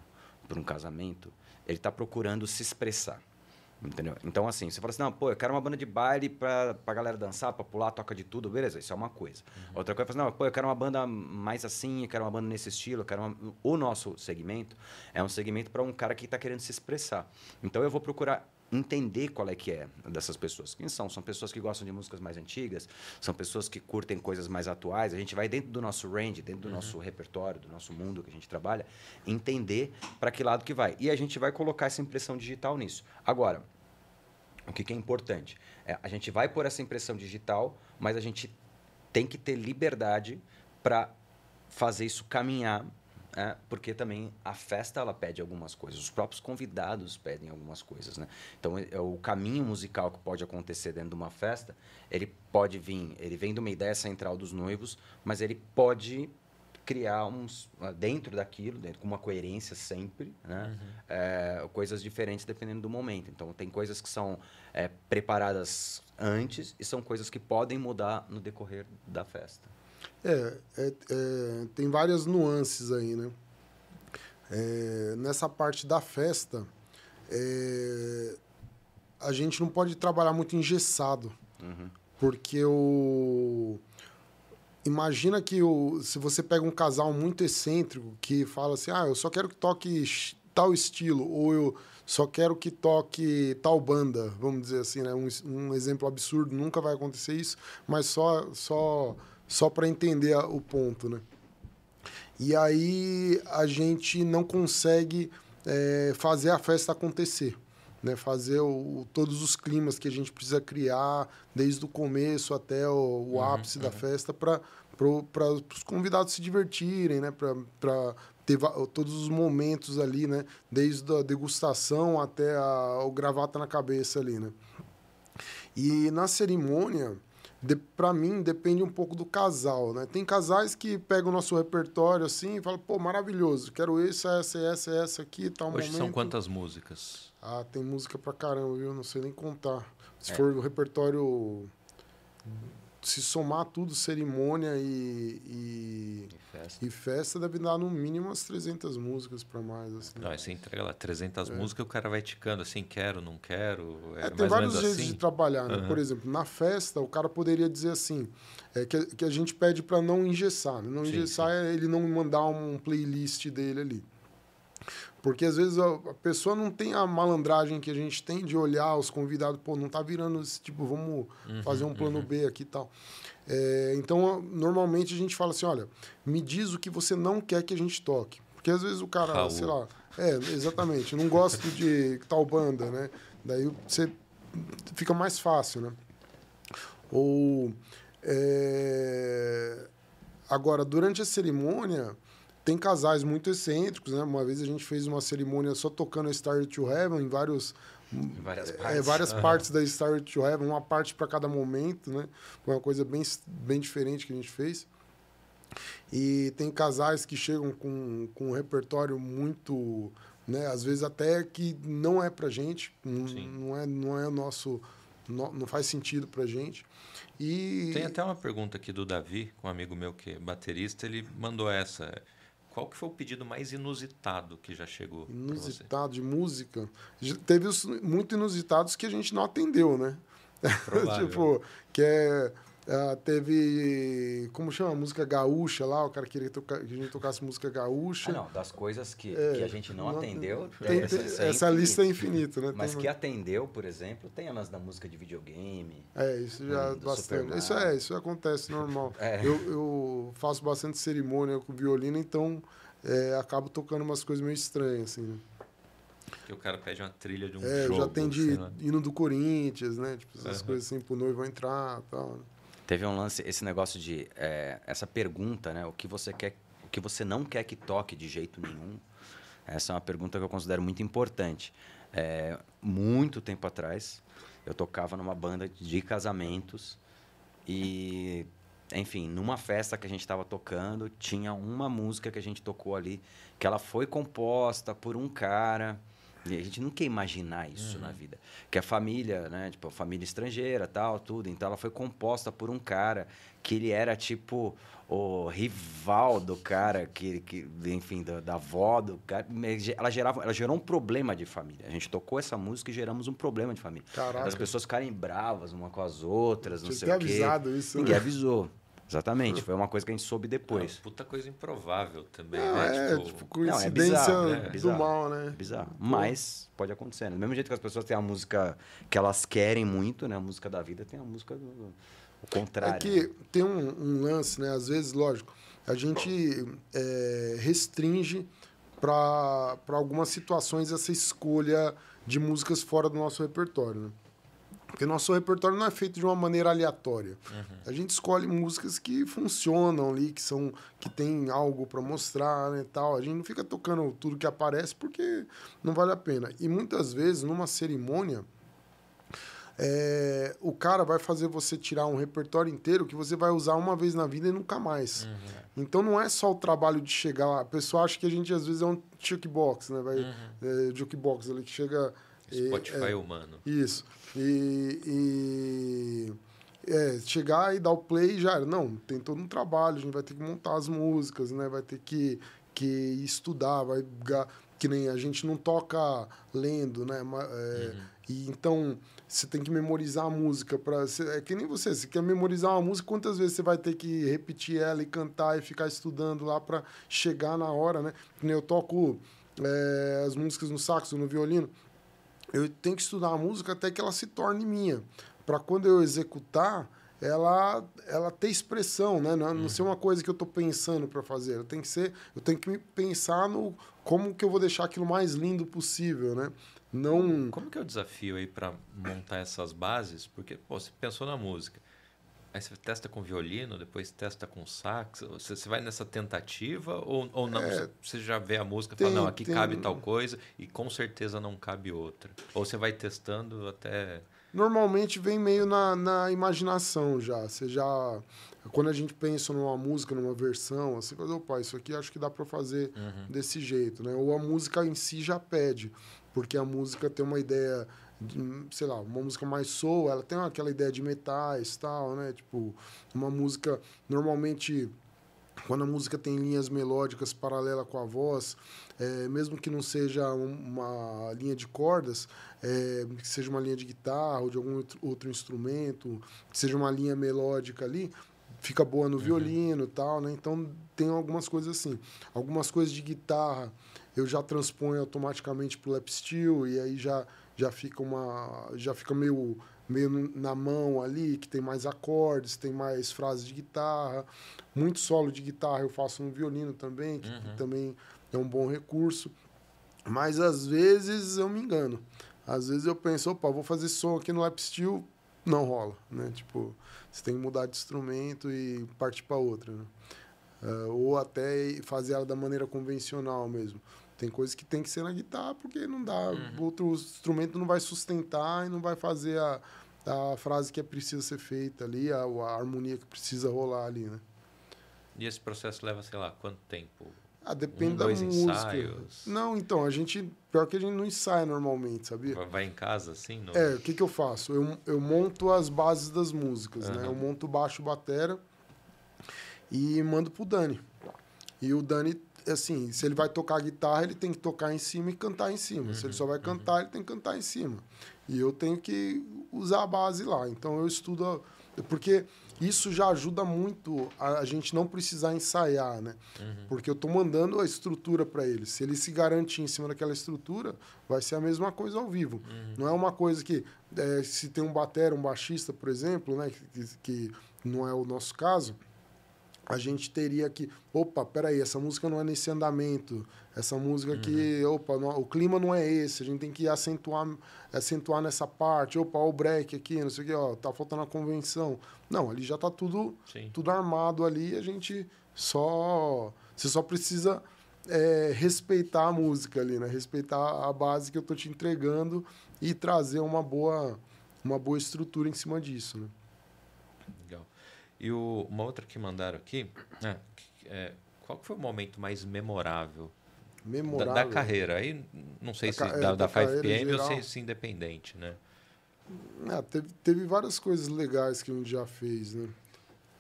para um casamento, ele está procurando se expressar. Entendeu? Então, assim, você fala assim, não, pô, eu quero uma banda de baile pra, pra galera dançar, pra pular, toca de tudo, beleza, isso é uma coisa. Uhum. Outra coisa, assim, não, pô, eu quero uma banda mais assim, eu quero uma banda nesse estilo, eu quero uma... O nosso segmento é um segmento para um cara que está querendo se expressar. Então, eu vou procurar entender qual é que é dessas pessoas. Quem são? São pessoas que gostam de músicas mais antigas, são pessoas que curtem coisas mais atuais. A gente vai dentro do nosso range, dentro do uhum. nosso repertório, do nosso mundo que a gente trabalha, entender para que lado que vai. E a gente vai colocar essa impressão digital nisso. Agora, o que, que é importante? É, a gente vai pôr essa impressão digital, mas a gente tem que ter liberdade para fazer isso caminhar é, porque também a festa ela pede algumas coisas, os próprios convidados pedem algumas coisas, né? Então é, o caminho musical que pode acontecer dentro de uma festa, ele pode vir, ele vem de uma ideia central dos noivos, mas ele pode criar uns ah, dentro daquilo, dentro, com uma coerência sempre, né? Uhum. É, coisas diferentes dependendo do momento. Então tem coisas que são é, preparadas antes e são coisas que podem mudar no decorrer da festa. É, é, é, tem várias nuances aí, né? É, nessa parte da festa, é, a gente não pode trabalhar muito engessado. Uhum. Porque o. Imagina que o, se você pega um casal muito excêntrico que fala assim: ah, eu só quero que toque tal estilo, ou eu só quero que toque tal banda, vamos dizer assim, né? Um, um exemplo absurdo, nunca vai acontecer isso, mas só. só só para entender o ponto, né? E aí a gente não consegue é, fazer a festa acontecer, né? Fazer o, todos os climas que a gente precisa criar desde o começo até o, o uhum, ápice uhum. da festa para para os convidados se divertirem, né? Para ter todos os momentos ali, né? Desde a degustação até a, o gravata na cabeça ali, né? E na cerimônia de, para mim, depende um pouco do casal, né? Tem casais que pegam o nosso repertório assim e falam, pô, maravilhoso, quero esse, essa, essa, essa aqui, tal Hoje momento. são quantas músicas? Ah, tem música pra caramba, viu? Não sei nem contar. Se é. for o repertório se somar tudo, cerimônia e, e, e, festa. e, festa. deve dar no mínimo umas 300 músicas para mais. Assim. Não, você entrega lá 300 é. músicas, o cara vai ticando assim, quero, não quero. É, é tem vários jeitos assim. de trabalhar. Né? Uhum. Por exemplo, na festa, o cara poderia dizer assim, é, que, que a gente pede para não engessar. Né? Não sim, engessar sim. é ele não mandar um playlist dele ali. Porque às vezes a, pessoa não tem a malandragem que a gente tem de olhar os convidados, pô, não tá virando esse tipo, vamos uhum, fazer um plano uhum. B aqui e tal. É, então, normalmente a gente fala assim: olha, me diz o que você não quer que a gente toque. Porque às vezes o cara, Raul. sei lá, é, exatamente, não gosto de tal banda, né? Daí você fica mais fácil, né? Ou é, agora durante a cerimônia tem casais muito excêntricos, né? Uma vez a gente fez uma cerimônia só tocando Star to Heaven em vários Em várias é, partes. várias partes da Star to Heaven, uma parte para cada momento, né? Foi uma coisa bem, bem diferente que a gente fez. E tem casais que chegam com, com um repertório muito, né? Às vezes até que não é pra gente, não, Sim. não é não é o nosso não, não faz sentido pra gente. E Tem até uma pergunta aqui do Davi, um amigo meu que é baterista, ele mandou essa. Qual que foi o pedido mais inusitado que já chegou inusitado de música, teve os muito inusitados que a gente não atendeu, né? Tipo, que é. Ah, teve. Como chama? Música gaúcha lá, o cara queria tocar, que a gente tocasse música gaúcha. Ah, não, das coisas que, É, que a gente não, não- atendeu. Tem- essa, tem- essa é essa lista é infinita. né? Mas Tem que atendeu, por exemplo, tem umas da música de videogame. É, isso já do bastante. Isso é, isso acontece normal. É. Eu, eu faço bastante cerimônia com violino, então é, acabo tocando umas coisas meio estranhas, assim. né? Que o cara pede uma trilha de um É, eu jogo. já atendi sei lá. hino do Corinthians, né? Tipo, essas Aham. coisas assim pro noivo entrar e tal. né? Teve um lance, esse negócio de é, essa pergunta, né? O que você quer, o que você não quer que toque de jeito nenhum. Essa é uma pergunta que eu considero muito importante. É, muito tempo atrás, eu tocava numa banda de casamentos e, enfim, numa festa que a gente estava tocando, tinha uma música que a gente tocou ali que ela foi composta por um cara e a gente nunca ia imaginar isso na vida. Que a família, né? Tipo, a família estrangeira, tal, tudo. Então ela foi composta por um cara que ele era tipo o rival do cara, que, que enfim, da, da avó do cara. Ela, gerava, ela gerou um problema de família. A gente tocou essa música e geramos um problema de família. Caraca. As pessoas ficarem bravas uma com as outras, não Tinha sei o quê. avisado isso, Ninguém né? avisou. Exatamente. Foi uma coisa que a gente soube É, depois. puta coisa improvável também, Não, né? é, tipo, tipo, Não, é coincidência bizarro, né? É do bizarro. mal, né? É bizarro. Mas pode acontecer. né? Do mesmo jeito que as pessoas têm a música que elas querem muito, né? A música da vida tem a música do, do- o contrário. É que tem um, um lance, né? Às vezes, lógico, a gente é, restringe para algumas situações essa escolha de músicas fora do nosso repertório, né? Porque nosso repertório não é feito de uma maneira aleatória. A gente escolhe músicas que funcionam ali, que são que tem algo para mostrar, né, tal. A gente não fica tocando tudo que aparece porque não vale a pena. E muitas vezes numa cerimônia é, o cara vai fazer você tirar um repertório inteiro que você vai usar uma vez na vida e nunca mais. Então não é só o trabalho de chegar lá. A pessoa acha que a gente às vezes é um jukebox, né? Vai, é, jukebox ali que chega. E- Spotify é, humano. isso. E, e é, chegar e dar o play já era. Não, tem todo um trabalho, a gente vai ter que montar as músicas, né? Vai ter que, que estudar, vai que nem a gente não toca lendo, né? É, E então você tem que memorizar a música para é que nem você, você quer memorizar uma música, quantas vezes você vai ter que repetir ela e cantar e ficar estudando lá para chegar na hora, né? Eu toco é, as músicas no saxo, no violino, eu tenho que estudar a música até que ela se torne minha. Para quando eu executar, ela ela ter expressão, né? Não, não ser uma coisa que eu estou pensando para fazer. Eu tenho que ser, eu tenho que pensar no como que eu vou deixar aquilo mais lindo possível, né? Não Como que é o desafio aí para montar essas bases? Porque, pô, você pensou na música. Aí você testa com violino, depois testa com sax. Você, você vai nessa tentativa ou, ou não? Você, você já vê a música e fala, É. Não, aqui tem- cabe tal coisa e com certeza não cabe outra. Ou você vai testando até. normalmente vem meio na, na imaginação já. Você já. Quando a gente pensa numa música, numa versão, assim, fala, opa, isso aqui acho que dá para fazer desse jeito, né? Ou a música em si já pede, porque a música tem uma ideia, de, sei lá, uma música mais soul, ela tem aquela ideia de metais tal, né? Tipo, uma música, normalmente quando a música tem linhas melódicas paralelas com a voz, é, mesmo que não seja um- uma linha de cordas, é, que seja uma linha de guitarra ou de algum outro- instrumento, que seja uma linha melódica ali, fica boa no violino e tal, né? Então tem algumas coisas assim. Algumas coisas de guitarra eu já transponho automaticamente pro lap steel e aí já já fica uma já fica meio meio na mão ali, que tem mais acordes, tem mais frases de guitarra. Muito solo de guitarra eu faço no violino também, que também é um bom recurso. Mas às vezes eu me engano. Às vezes eu penso, opa, vou fazer som aqui no lap steel, não rola, né? Tipo, você tem que mudar de instrumento e partir para outra, né? Uh, ou até fazer ela da maneira convencional mesmo. Tem coisas que tem que ser na guitarra porque não dá, uhum. outro instrumento não vai sustentar e não vai fazer a, a frase que é precisa ser feita ali, a, a harmonia que precisa rolar ali, né? E esse processo leva, sei lá, quanto tempo? Ah, depende um, da música. Ensaios. Não, então, a gente. Pior que a gente não ensaia normalmente, sabia? Vai em casa, assim? É, o que, que eu faço? Eu, eu monto as bases das músicas, uhum. né? Eu monto baixo batera e mando pro Dani. E o Dani, assim, se ele vai tocar guitarra, ele tem que tocar em cima e cantar em cima. Uhum. Se ele só vai uhum. cantar, uhum. ele tem que cantar em cima. E eu tenho que usar a base lá. Então eu estudo. Porque isso já ajuda muito a, gente não precisar ensaiar, né? Uhum. Porque eu estou mandando a estrutura para ele. Se ele se garantir em cima daquela estrutura, vai ser a mesma coisa ao vivo. Uhum. Não é uma coisa que, é, se tem um batera, um baixista, por exemplo, né? Que, que não é o nosso caso, a gente teria que, opa, peraí, essa música não é nesse andamento, essa música aqui, uhum. opa, não, o clima não é esse, a gente tem que acentuar, acentuar nessa parte, opa, o break aqui, não sei o que, ó, tá faltando a convenção. Não, ali já tá tudo, tudo armado ali, a gente só, você só precisa é, respeitar a música ali, né? Respeitar a base que eu tô te entregando e trazer uma boa, uma boa estrutura em cima disso, né? E o, uma outra que mandaram aqui, é, é, qual foi o momento mais memorável, memorável. Da, da carreira? Aí não sei da, se é, da, da, 5PM ou se, se independente, né? É, teve, teve várias coisas legais que a gente já fez, né?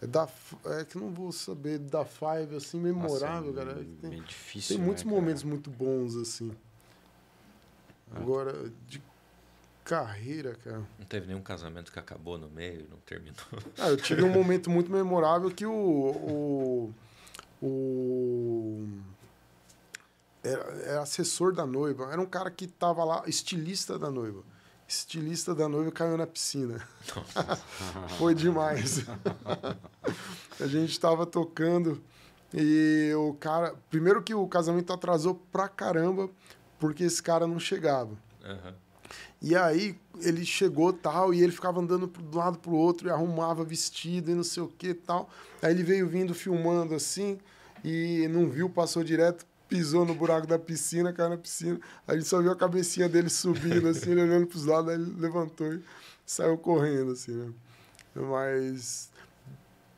É, da, é que não vou saber da Five, assim, memorável, Nossa, cara. É tem, difícil, tem muitos né, momentos muito bons, assim. Ah. Agora, de carreira, cara. Não teve nenhum casamento que acabou no meio, não terminou. Ah, eu tive um momento muito memorável que o. o, o era, era, assessor da noiva. Era um cara que tava lá, estilista da noiva. Estilista da noiva caiu na piscina. Foi demais. a gente estava tocando e o cara. Primeiro que o casamento atrasou pra caramba, porque esse cara não chegava. Uhum. E aí ele chegou tal, e ele ficava andando do lado pro outro e arrumava vestido e não sei o que tal. Aí ele veio vindo filmando assim, e não viu, passou direto, pisou no buraco da piscina, caiu na piscina. Aí gente só viu a cabecinha dele subindo, assim, ele olhando pros lados, aí ele levantou e saiu correndo, assim, né? Mas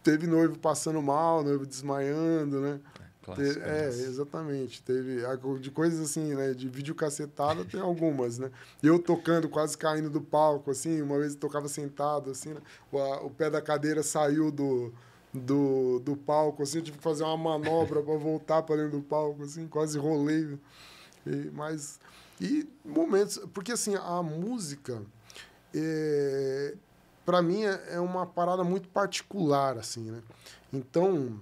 teve noivo passando mal, noivo desmaiando, né? Clássico, é, exatamente. Teve de coisas assim, né? De vídeo cacetada tem algumas, né? Eu tocando, quase caindo do palco, assim, uma vez eu tocava sentado, assim, né? o, a, o pé da cadeira saiu do, do, do palco, assim, eu tive que fazer uma manobra para voltar para dentro do palco, assim, quase rolei. E, mas. E momentos. Porque assim, a música. É, para mim é, é uma parada muito particular, assim, né? Então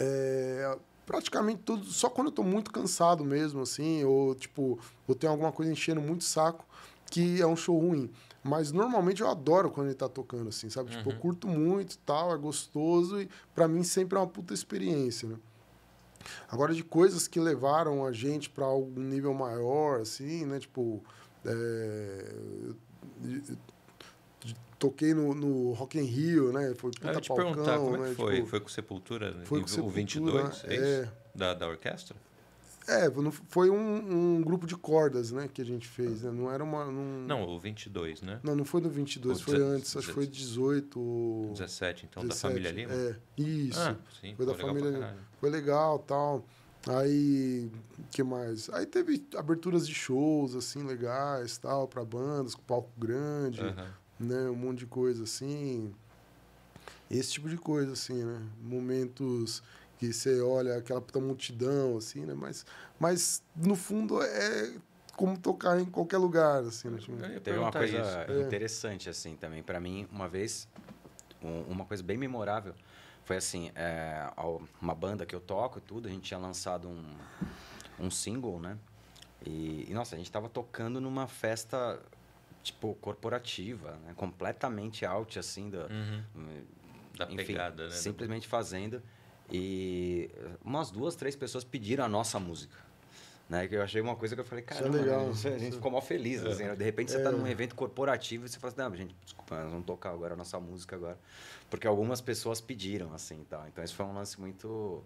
é, praticamente tudo, só quando eu tô muito cansado mesmo, assim, ou tipo, eu tenho alguma coisa enchendo muito saco, que é um show ruim. Mas normalmente eu adoro quando ele tá tocando, assim, sabe? Uhum. Tipo, eu uhum. curto muito tal, é gostoso e para mim sempre é uma puta experiência, né? Agora, de coisas que levaram a gente para algum nível maior, assim, né? Tipo, é, toquei no, no Rock in Rio, né? Foi puta Eu te palcão, perguntar, como é que né? foi? Tipo, foi com Sepultura? Foi com Sepultura, o 22, é, é isso? Da, da orquestra? É, foi um, um, grupo de cordas, né, que a gente fez, né? Não era uma... Não, o 22, né? Não, não foi no 22, o foi antes, acho que foi 18... 17, então, 17, da família Lima? É, isso. Ah, sim, foi da família Lima. Foi legal, tal. Aí, que mais? Aí teve aberturas de shows, assim, legais, tal, para bandas, com palco grande. Uhum né? Um monte de coisa assim. Esse tipo de coisa, assim, né? Momentos que você olha aquela puta multidão, assim, né? Mas, mas no fundo é como tocar em qualquer lugar, assim, né? Tipo, Teve uma coisa isso. É. interessante, assim, também. para mim, uma vez, um, uma coisa bem memorável foi assim, é, uma banda que eu toco e tudo, a gente tinha lançado um, um single, né? E, e, nossa, a gente tava tocando numa festa tipo, corporativa, né? completamente out, assim, da, uhum. da enfim, pegada, né? Simplesmente fazendo. E umas duas, três pessoas pediram a nossa música. Né? Que eu achei uma coisa que eu falei, cara, é legal. a gente ficou mal feliz. Assim, né? De repente você É. tá num evento corporativo e você fala assim, não, gente, desculpa, nós vamos tocar agora a nossa música agora. Porque algumas pessoas pediram, assim, tal. Então isso foi um lance muito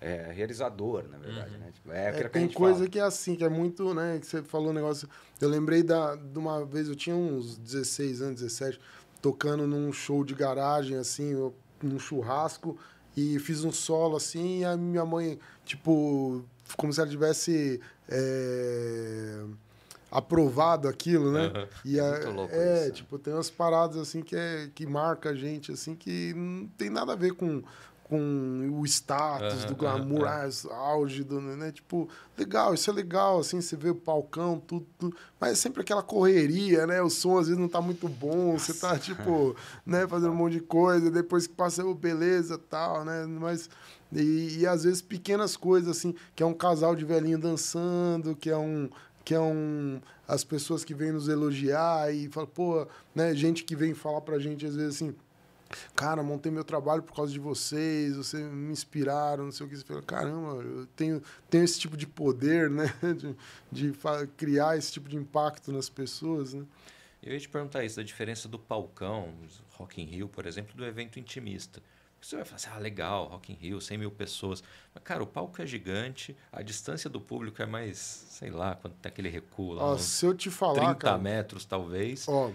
é, realizador, na verdade, né? Tipo, é, É, que a tem gente coisa fala. que é assim, que é muito, né? Que você falou um negócio. Eu lembrei da, de uma vez, eu tinha uns 16 anos, 17, tocando num show de garagem, assim, eu- num churrasco, e fiz um solo assim, e a minha mãe, tipo, como se ela tivesse. é, aprovado aquilo, né? Aham. E É a- muito louco é, isso. tipo, tem umas paradas assim que, é, que marca a gente, assim, que não tem nada a ver com, com o status, Aham, do glamour, esse auge, do, né? Tipo, legal, isso é legal, assim, você vê o palcão, tudo, tudo, mas é sempre aquela correria, né? O som às vezes não tá muito bom, você tá, tipo, né, fazendo um monte de coisa, depois que passa, oh, beleza, tal, né? Mas, e, e às vezes pequenas coisas, assim, que é um casal de velhinho dançando, que é um que é um as pessoas que vêm nos elogiar e fala, pô, né, gente que vem falar pra gente às vezes assim, cara, montei meu trabalho por causa de vocês, vocês me inspiraram, não sei o que. Você fala, caramba, eu tenho, tenho esse tipo de poder, né? De, de criar esse tipo de impacto nas pessoas, né? Eu ia te perguntar isso, da diferença do palcão, Rock in Rio, por exemplo, do evento intimista. Você vai falar assim, ah, legal, Rock in Rio, 100 mil pessoas. Mas, cara, o palco é gigante, a distância do público é mais, sei lá, quando tem aquele recuo lá, Ó, se eu te falar, 30 cara, metros, talvez. ó,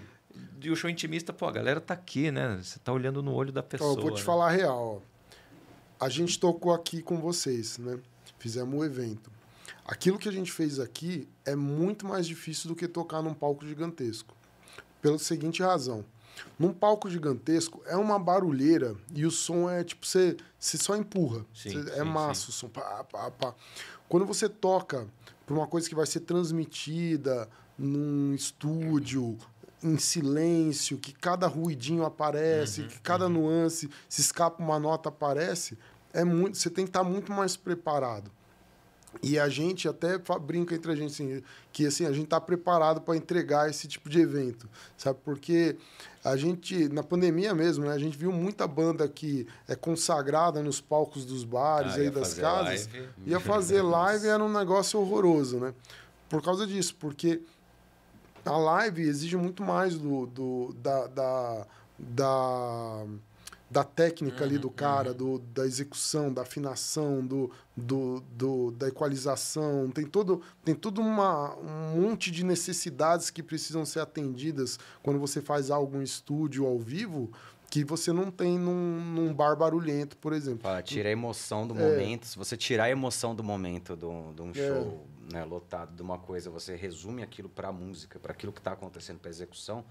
E o show intimista, pô, a galera tá aqui, né? Você tá olhando no olho da pessoa. Ó, eu vou te né? falar a real. Ó. A gente tocou aqui com vocês, né? Fizemos o evento. Aquilo que a gente fez aqui é muito mais difícil do que tocar num palco gigantesco. Pela seguinte razão. Num palco gigantesco é uma barulheira e o som é tipo, você, você só empurra. Sim, Você- sim, é massa o som. Pá, pá, pá. Quando você toca por uma coisa que vai ser transmitida num estúdio, em silêncio, que cada ruidinho aparece, Uhum, que cada nuance, se escapa uma nota aparece, é muito, você tem que estar muito mais preparado. E a gente até brinca entre a gente assim, que assim, a gente está preparado para entregar esse tipo de evento, sabe? Porque a gente, na pandemia mesmo, né, a gente viu muita banda que é consagrada nos palcos dos bares Ah, aí das casas. live. Ia fazer live era um negócio horroroso, né? Por causa disso, porque a live exige muito mais do, do da, da, da, da técnica ali do cara, do, da execução, da afinação, do, do, do, da equalização. Tem todo, tem todo uma, um monte de necessidades que precisam ser atendidas quando você faz algo em estúdio ao vivo que você não tem num, num bar barulhento, por exemplo. Fala, tira a emoção do É. momento. Se você tirar a emoção do momento do- de um É. show né, lotado de uma coisa, você resume aquilo para a música, para aquilo que está acontecendo, para execução,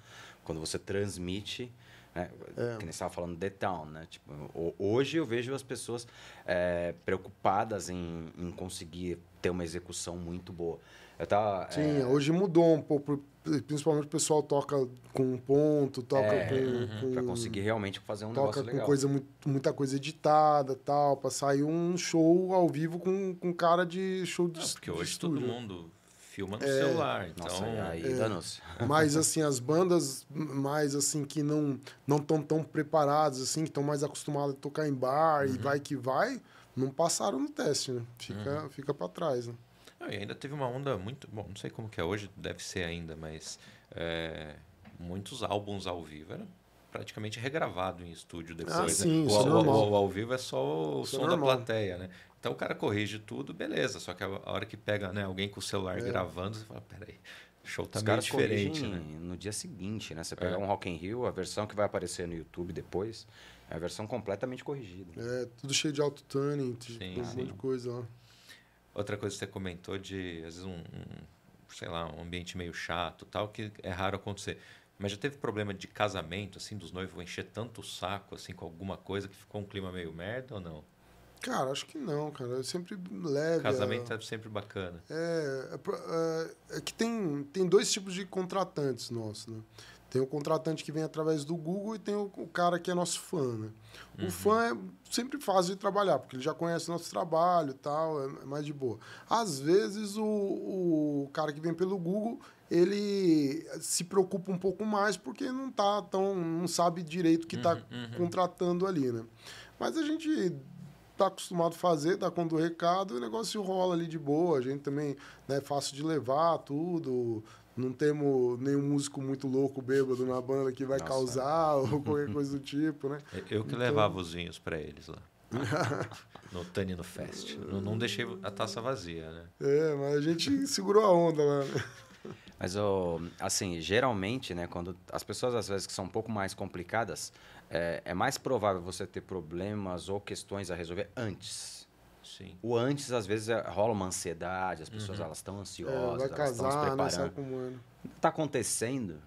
quando você transmite. Né, É. Que nem estava falando The Town, né? Tipo, ho- hoje eu vejo as pessoas é, preocupadas em, em conseguir ter uma execução muito boa. Eu tava, Sim, é, hoje mudou um pouco, principalmente o pessoal toca com um ponto, toca É, com, com para conseguir realmente fazer um toca negócio com legal. coisa muito, muita coisa editada, tal, para sair um show ao vivo com, com cara de show de, Não, porque de hoje todo estúdio. mundo filma no É. celular. Então, Nossa, aí É. danou-se. Mas assim, as bandas mais assim que não não estão tão preparadas assim, que estão mais acostumadas a tocar em bar Uhum. e vai que vai, não passaram no teste, né? Fica Uhum. fica para trás, né? Não, e ainda teve uma onda muito. Bom, não sei como que é hoje, deve ser ainda, mas é, muitos álbuns ao vivo era praticamente regravado em estúdio depois. Ah, né? sim, o, isso é o- normal. o ao vivo é só o Isso é som da normal. plateia, né? Então o cara corrige tudo, beleza. Só que a hora que pega né, alguém com o celular É. gravando, você fala, peraí, o show tá Os meio caras diferente, né? no dia seguinte, né? Você pegar É. um Rock in Rio, a versão que vai aparecer no YouTube depois, é a versão completamente corrigida. É, tudo cheio de tem um monte de coisa lá. Outra coisa que você comentou de, às vezes, um, um, sei lá, um ambiente meio chato tal, que é raro acontecer. Mas já teve problema de casamento, assim, dos noivos encher tanto o saco, assim, com alguma coisa que ficou um clima meio merda ou não? Cara, acho que não, cara. Eu sempre leve. Casamento a- é sempre bacana. É, é, é, é que tem, tem dois tipos de contratantes nossos, né? Tem o contratante que vem através do Google e tem o, o cara que é nosso fã, né? O fã é sempre fácil de trabalhar, porque ele já conhece o nosso trabalho e tal, é, é mais de boa. Às vezes, o, o cara que vem pelo Google, ele se preocupa um pouco mais porque não tá tão... não sabe direito o que está contratando ali, né? Mas a gente tá acostumado a fazer, dá conta do recado o negócio rola ali de boa. A gente também né, é fácil de levar tudo. Não temos nenhum músico muito louco, bêbado na banda que vai Nossa. causar ou qualquer coisa do tipo, né? Eu que então... levava os vinhos para eles lá. no Tanino Fest. Não, não, deixei a taça vazia, né? É, mas a gente segurou a onda lá, né? Mas, assim, geralmente, né, quando as pessoas às vezes que são um pouco mais complicadas, é, é mais provável você ter problemas ou questões a resolver antes. Sim. O antes, às vezes, é, rola uma ansiedade, as pessoas uhum. elas estão ansiosas, é, vai casar, elas estão se preparando. Né, Está acontecendo,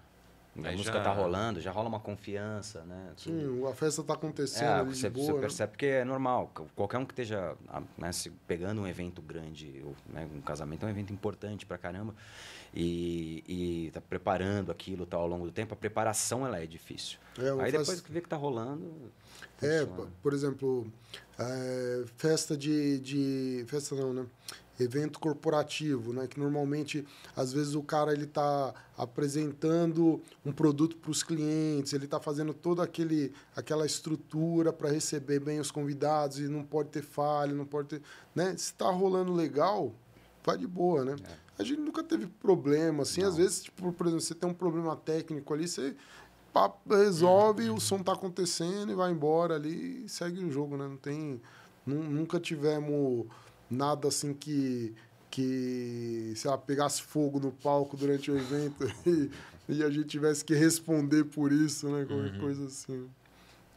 a Aí música já... tá rolando, já rola uma confiança, né? Sim, a festa tá acontecendo. É, você, boa, você né? percebe porque é normal. Qualquer um que esteja né, se pegando um evento grande, ou, né, um casamento é um evento importante pra caramba, e, e tá preparando aquilo tá, ao longo do tempo, a preparação ela é difícil. É, Aí depois que vê que tá rolando. É, funciona. por exemplo, é, festa de, de. Festa não, né? evento corporativo, né? Que normalmente, às vezes, o cara ele está apresentando um produto para os clientes, ele está fazendo toda aquele, aquela estrutura para receber bem os convidados e não pode ter falha, não pode ter, né? Se está rolando legal, vai de boa, né? É. A gente nunca teve problema, assim, não. às vezes, tipo, por exemplo, você tem um problema técnico ali, você resolve, uhum. o som está acontecendo e vai embora ali e segue o jogo, né? Não tem, nunca tivemos nada assim que, que sei lá, pegasse fogo no palco durante o evento e, e a gente tivesse que responder por isso, né? Qualquer uhum. coisa assim.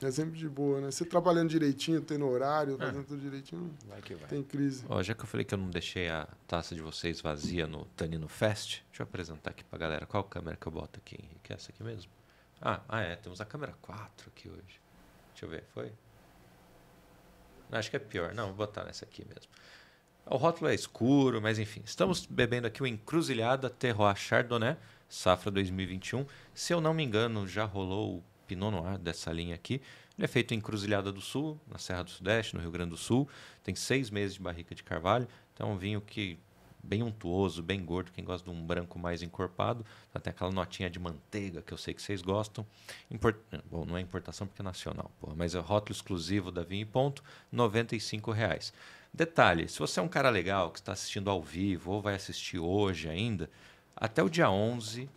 É sempre de boa, né? Você trabalhando direitinho, tendo horário, é. fazendo tudo direitinho, vai que vai. tem crise. Ó, já que eu falei que eu não deixei a taça de vocês vazia no Tanino Fest, deixa eu apresentar aqui pra galera. Qual câmera que eu boto aqui, Henrique? É essa aqui mesmo? Ah, ah, é. Temos a câmera 4 aqui hoje. Deixa eu ver, foi? Acho que é pior. Não, vou botar nessa aqui mesmo. O rótulo é escuro, mas enfim. Estamos bebendo aqui o Encruzilhada Terroir Chardonnay, safra 2021. Se eu não me engano, já rolou o Pinot Noir dessa linha aqui. Ele é feito em Encruzilhada do Sul, na Serra do Sudeste, no Rio Grande do Sul. Tem seis meses de barrica de carvalho. Então é um vinho que bem untuoso, bem gordo. Quem gosta de um branco mais encorpado, tem aquela notinha de manteiga que eu sei que vocês gostam. Import... Bom, não é importação porque é nacional, porra, mas é rótulo exclusivo da Vinho e Ponto, 95 reais. Detalhe: se você é um cara legal que está assistindo ao vivo ou vai assistir hoje ainda, até o dia 11,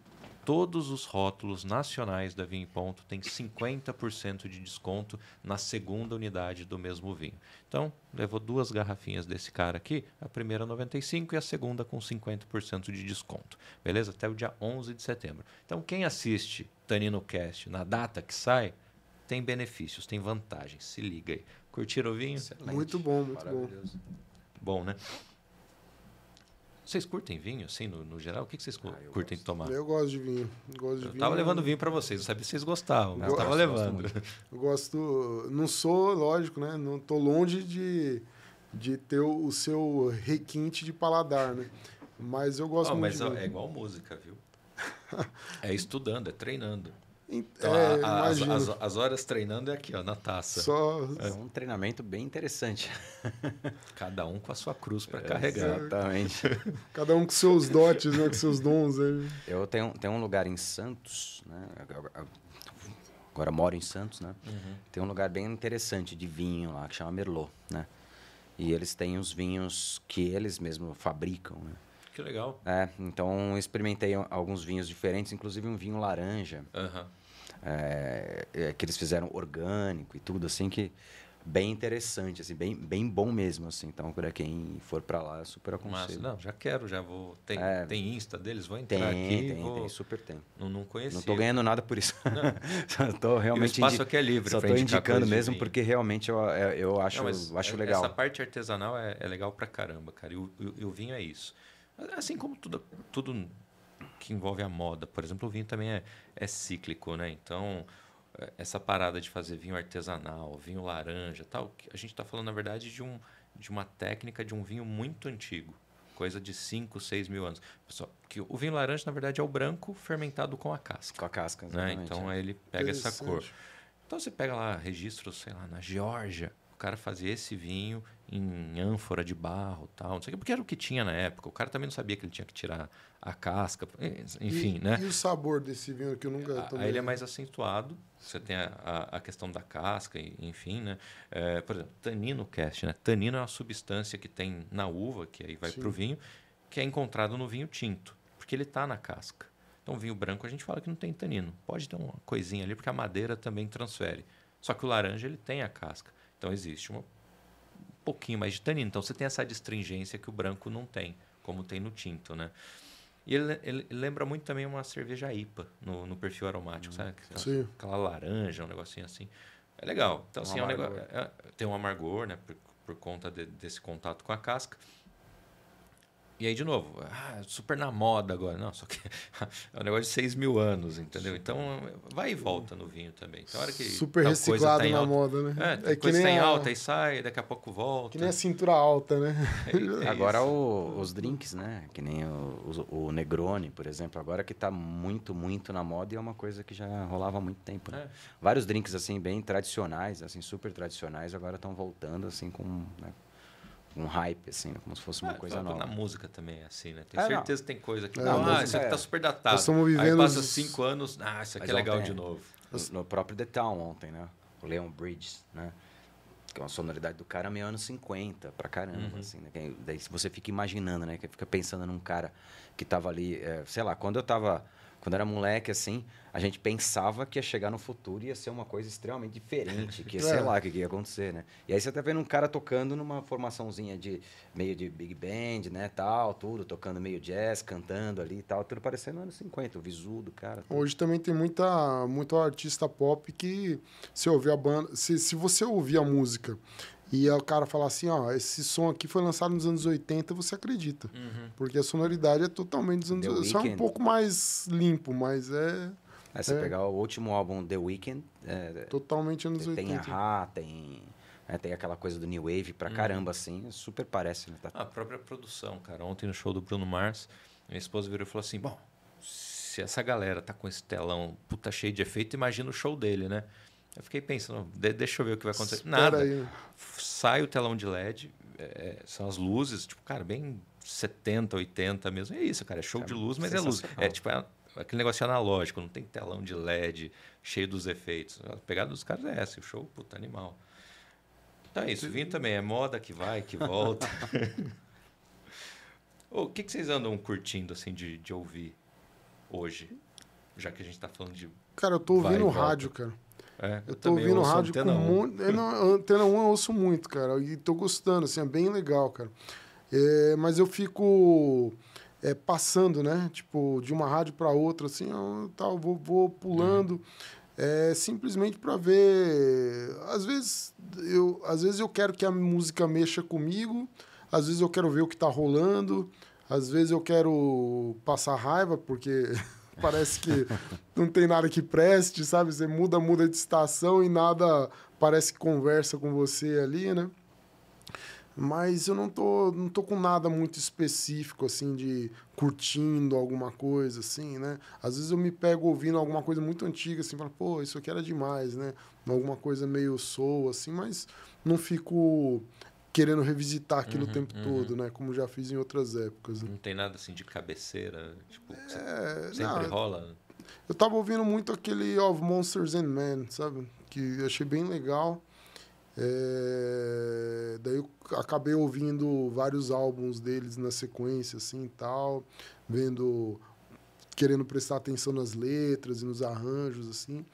todos os rótulos nacionais da Vinho Ponto têm 50% de desconto na segunda unidade do mesmo vinho. Então, levou duas garrafinhas desse cara aqui, a primeira 95 e a segunda com 50% de desconto. Beleza? Até o dia 11 de setembro. Então, quem assiste Tanino Cast na data que sai, tem benefícios, tem vantagens. Se liga aí. Curtiram o vinho? Excelente. Muito bom, muito bom. Bom, né? Vocês curtem vinho, assim, no, no geral? O que, vocês ah, curtem gosto. tomar? Eu gosto de vinho. Gosto de eu vinho. tava levando vinho para vocês, eu sabia se vocês gostavam, mas eu tava levando. Eu gosto. Não sou, lógico, né? Não tô longe de, de ter o, o seu requinte de paladar, né? Mas eu gosto oh, muito. Mas é igual música, viu? é estudando, é treinando. Então, é, a, as, as, as, horas treinando é aqui, ó, na taça. Só... É um treinamento bem interessante. Cada um com a sua cruz para é, carregar. Exatamente. Cada um com seus dotes, né, com seus dons. Aí. Eu tenho, tenho um lugar em Santos, né? Agora moro em Santos, né? Uhum. Tem um lugar bem interessante de vinho lá, que chama Merlot, né? E eles têm os vinhos que eles mesmos fabricam, né? Que legal. É, então experimentei alguns vinhos diferentes, inclusive um vinho laranja. Uhum é, é, que eles fizeram orgânico e tudo, assim, que bem interessante, assim, bem, bem bom mesmo, assim. Então, para quem for para lá, super aconselho. Massa. Não, já quero, já vou. Tem, é, tem Insta deles, vou entrar tem, aqui. Tem, vou... tem, super tem. Não, não conhecia. Não tô ganhando nada por isso. Não. tô realmente. E o espaço aqui é livre. Só tô indicando mesmo porque realmente eu, é, eu acho, não, acho legal. Essa parte artesanal é, é legal pra caramba, cara. E o, e o vinho é isso. Assim como tudo, tudo que envolve a moda. Por exemplo, o vinho também é, é cíclico, né? Então, é, essa parada de fazer vinho artesanal, vinho laranja, tal, a gente está falando na verdade de, um, de uma técnica de um vinho muito antigo, coisa de 5, 6 mil anos. Pessoal, que o vinho laranja na verdade é o branco fermentado com a casca. Com a casca, né? Então é. ele pega essa cor. Então você pega lá registros, sei lá, na Geórgia, cara fazia esse vinho em ânfora de barro tal, não sei o que, porque era o que tinha na época. O cara também não sabia que ele tinha que tirar a casca, enfim, e, né? E o sabor desse vinho que eu nunca tomei? Aí ele é mais acentuado, você tem a, a, a questão da casca, enfim, né? É, por exemplo, tanino cast, né? Tanino é uma substância que tem na uva, que aí vai para o vinho, que é encontrado no vinho tinto, porque ele está na casca. Então, vinho branco a gente fala que não tem tanino. Pode ter uma coisinha ali, porque a madeira também transfere. Só que o laranja ele tem a casca. Então, existe uma, um pouquinho mais de tanino. Então, você tem essa distringência que o branco não tem, como tem no tinto, né? E ele, ele, lembra muito também uma cerveja IPA no, no perfil aromático, hum, sabe? Aquela, Sim. aquela laranja, um negocinho assim. É legal. Então, assim, um é um negócio, é, tem um amargor, né? Por, por conta de, desse contato com a casca. E aí, de novo, ah, super na moda agora. Não, só que é um negócio de 6 mil anos, entendeu? Então, vai e volta no vinho também. Então, hora que super reciclado tá na alta, moda, né? É, é que nem a, alta e sai, daqui a pouco volta. Que nem a cintura alta, né? É, é agora o, os drinks, né? Que nem o, o, o, Negroni, por exemplo, agora que está muito, muito na moda e é uma coisa que já rolava há muito tempo. Né? É. Vários drinks, assim, bem tradicionais, assim, super tradicionais, agora estão voltando, assim, com... Né? Um hype, assim, né? como se fosse uma é, coisa nova. Na música também é assim, né? Tenho é, certeza que tem coisa que. É, não, ah, isso aqui tá super datado. Nós estamos vivendo. Aí passa cinco anos, ah, isso aqui é legal de novo. No, no, próprio The Town ontem, né? O Leon Bridges, né? Que é uma sonoridade do cara meio anos 50, pra caramba, uhum. assim, né? Daí você fica imaginando, né? Que fica pensando num cara que tava ali, é, sei lá, quando eu tava quando era moleque, assim, a gente pensava que ia chegar no futuro e ia ser uma coisa extremamente diferente, que ia, é. sei lá o que ia acontecer, né? E aí você tá vendo um cara tocando numa formaçãozinha de meio de big band, né, tal, tudo, tocando meio jazz, cantando ali e tal, tudo parecendo anos 50, o visu do cara. Tudo. Hoje também tem muita, muito artista pop que se ouvir a banda, se, se você ouvir a música e o cara falar assim, ó, esse som aqui foi lançado nos anos 80, você acredita. Uhum. Porque a sonoridade é totalmente dos anos 80. Só é um pouco mais limpo, mas é... É, você é... pegar o último álbum, The Weeknd... É, totalmente anos tem 80. Tem a tem... É, tem aquela coisa do New Wave pra uhum. caramba, assim. Super parece, né? Tá... A própria produção, cara. Ontem no show do Bruno Mars, minha esposa virou e falou assim, bom, se essa galera tá com esse telão puta cheio de efeito, imagina o show dele, né? Eu fiquei pensando, deixa eu ver o que vai acontecer. Espera Nada. Aí. Sai o telão de LED, é, são as luzes, tipo, cara, bem 70, 80 mesmo. É isso, cara, é show é de luz, mas é luz. É tipo, é aquele negócio analógico, não tem telão de LED cheio dos efeitos. A pegada dos caras é essa, o show, puta, animal. Então é isso, vinho também é moda que vai, que volta. o que, que vocês andam curtindo, assim, de, de ouvir hoje? Já que a gente está falando de. Cara, eu tô ouvindo rádio, cara. É, eu, eu tô ouvindo rádio com muito. Não, antena 1 eu ouço muito, cara. E tô gostando, assim, é bem legal, cara. É, mas eu fico é, passando, né? Tipo, de uma rádio para outra, assim, eu, tal, vou, vou pulando. Uhum. É, simplesmente para ver. Às vezes, eu, às vezes eu quero que a música mexa comigo, às vezes eu quero ver o que tá rolando, às vezes eu quero passar raiva, porque. Parece que não tem nada que preste, sabe? Você muda, muda de estação e nada parece que conversa com você ali, né? Mas eu não tô, não tô com nada muito específico, assim, de curtindo alguma coisa, assim, né? Às vezes eu me pego ouvindo alguma coisa muito antiga, assim, falo, pô, isso aqui era demais, né? Alguma coisa meio soul, assim, mas não fico querendo revisitar aquilo uhum, o tempo uhum. todo, né? Como já fiz em outras épocas. Né? Não tem nada assim de cabeceira, tipo, é, sempre não, rola. Eu tava ouvindo muito aquele Of Monsters and Men, sabe? Que achei bem legal. É... Daí eu acabei ouvindo vários álbuns deles na sequência, assim, e tal. Vendo... Querendo prestar atenção nas letras e nos arranjos, assim.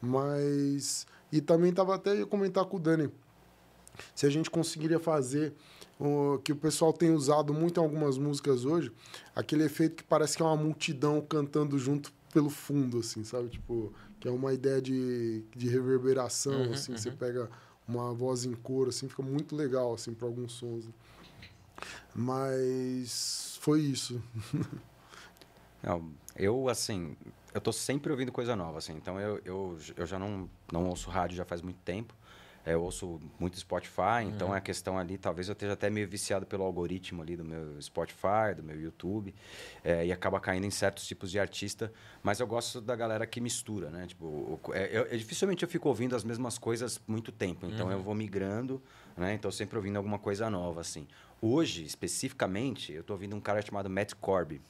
Mas... E também tava até ia comentar com o Dani se a gente conseguiria fazer o que o pessoal tem usado muito em algumas músicas hoje, aquele efeito que parece que é uma multidão cantando junto pelo fundo, assim, sabe? Tipo, que é uma ideia de, de reverberação, uhum, assim, uhum. você pega uma voz em coro, assim, fica muito legal, assim, para alguns sons. Né? Mas foi isso. Não, eu, assim, eu tô sempre ouvindo coisa nova, assim, então eu, eu, eu já não, não ouço rádio já faz muito tempo, eu ouço muito Spotify, então uhum. é a questão ali, talvez eu esteja até meio viciado pelo algoritmo ali do meu Spotify, do meu YouTube, é, e acaba caindo em certos tipos de artista, mas eu gosto da galera que mistura, né? Tipo, é, eu, é, dificilmente eu fico ouvindo as mesmas coisas muito tempo, então uhum. eu vou migrando, né? Então sempre ouvindo alguma coisa nova, assim. Hoje, especificamente, eu estou ouvindo um cara chamado Matt Corby.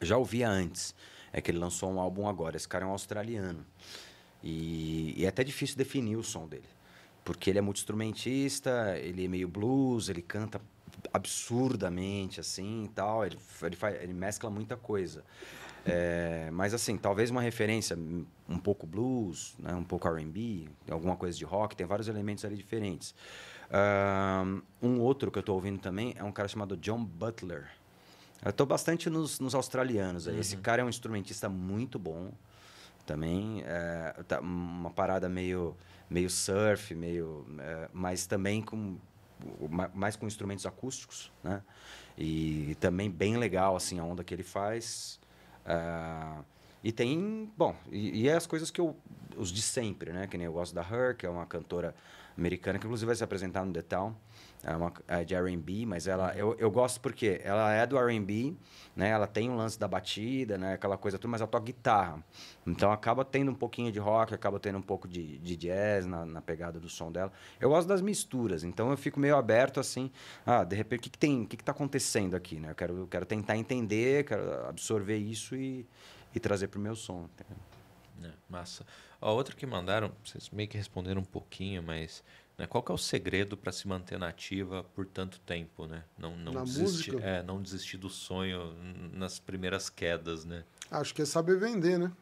Eu já ouvia antes, é que ele lançou um álbum agora. Esse cara é um australiano. E, e é até difícil definir o som dele. Porque ele é muito instrumentista, ele é meio blues, ele canta absurdamente, assim, e tal. Ele, ele, faz, ele mescla muita coisa. É, mas, assim, talvez uma referência um pouco blues, né, um pouco R&B, alguma coisa de rock, tem vários elementos ali diferentes. Um outro que eu estou ouvindo também é um cara chamado John Butler. Eu estou bastante nos, nos australianos. Uhum. Esse cara é um instrumentista muito bom também. É, tá uma parada meio, meio surf, meio, é, mas também com mais com instrumentos acústicos, né? E também bem legal assim a onda que ele faz. É, e tem, bom, e, e, é as coisas que eu os de sempre, né? Que nem eu gosto da Her, que é uma cantora americana que inclusive vai se apresentar no Town é, uma, é de R&B, mas ela eu, eu gosto porque ela é do R&B, né? Ela tem um lance da batida, né? Aquela coisa tudo, mas ela toca guitarra. Então acaba tendo um pouquinho de rock, acaba tendo um pouco de, de jazz na, na pegada do som dela. Eu gosto das misturas, então eu fico meio aberto assim, ah, de repente o que, que tem, o que, que tá acontecendo aqui, né? Eu quero, eu quero tentar entender, quero absorver isso e, e trazer pro meu som. É, massa. A outra que mandaram, vocês meio que responderam um pouquinho, mas né? Qual que é o segredo para se manter nativa por tanto tempo, né? Não, não, Na desistir? É, não desistir do sonho nas primeiras quedas, né? Acho que é saber vender, né?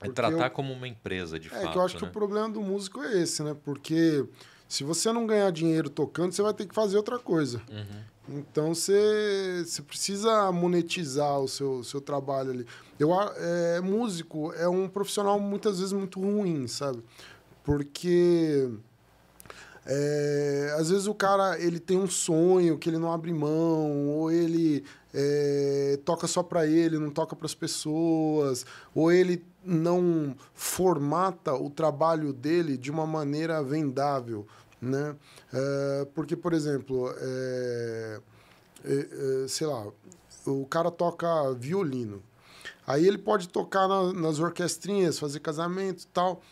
É Porque é tratar eu... como uma empresa, de é, fato. É que eu acho né? que o problema do músico é esse, né? Porque se você não ganhar dinheiro tocando, você vai ter que fazer outra coisa. Uhum. Então você, você precisa monetizar o seu, seu trabalho ali. Eu, é, músico é um profissional muitas vezes muito ruim, sabe? Porque é, às vezes o cara ele tem um sonho que ele não abre mão, ou ele é, toca só para ele, não toca para as pessoas, ou ele não formata o trabalho dele de uma maneira vendável, né? É, porque, por exemplo, é, é, é, sei lá, o cara toca violino, aí ele pode tocar na, nas orquestrinhas, fazer casamento e tal,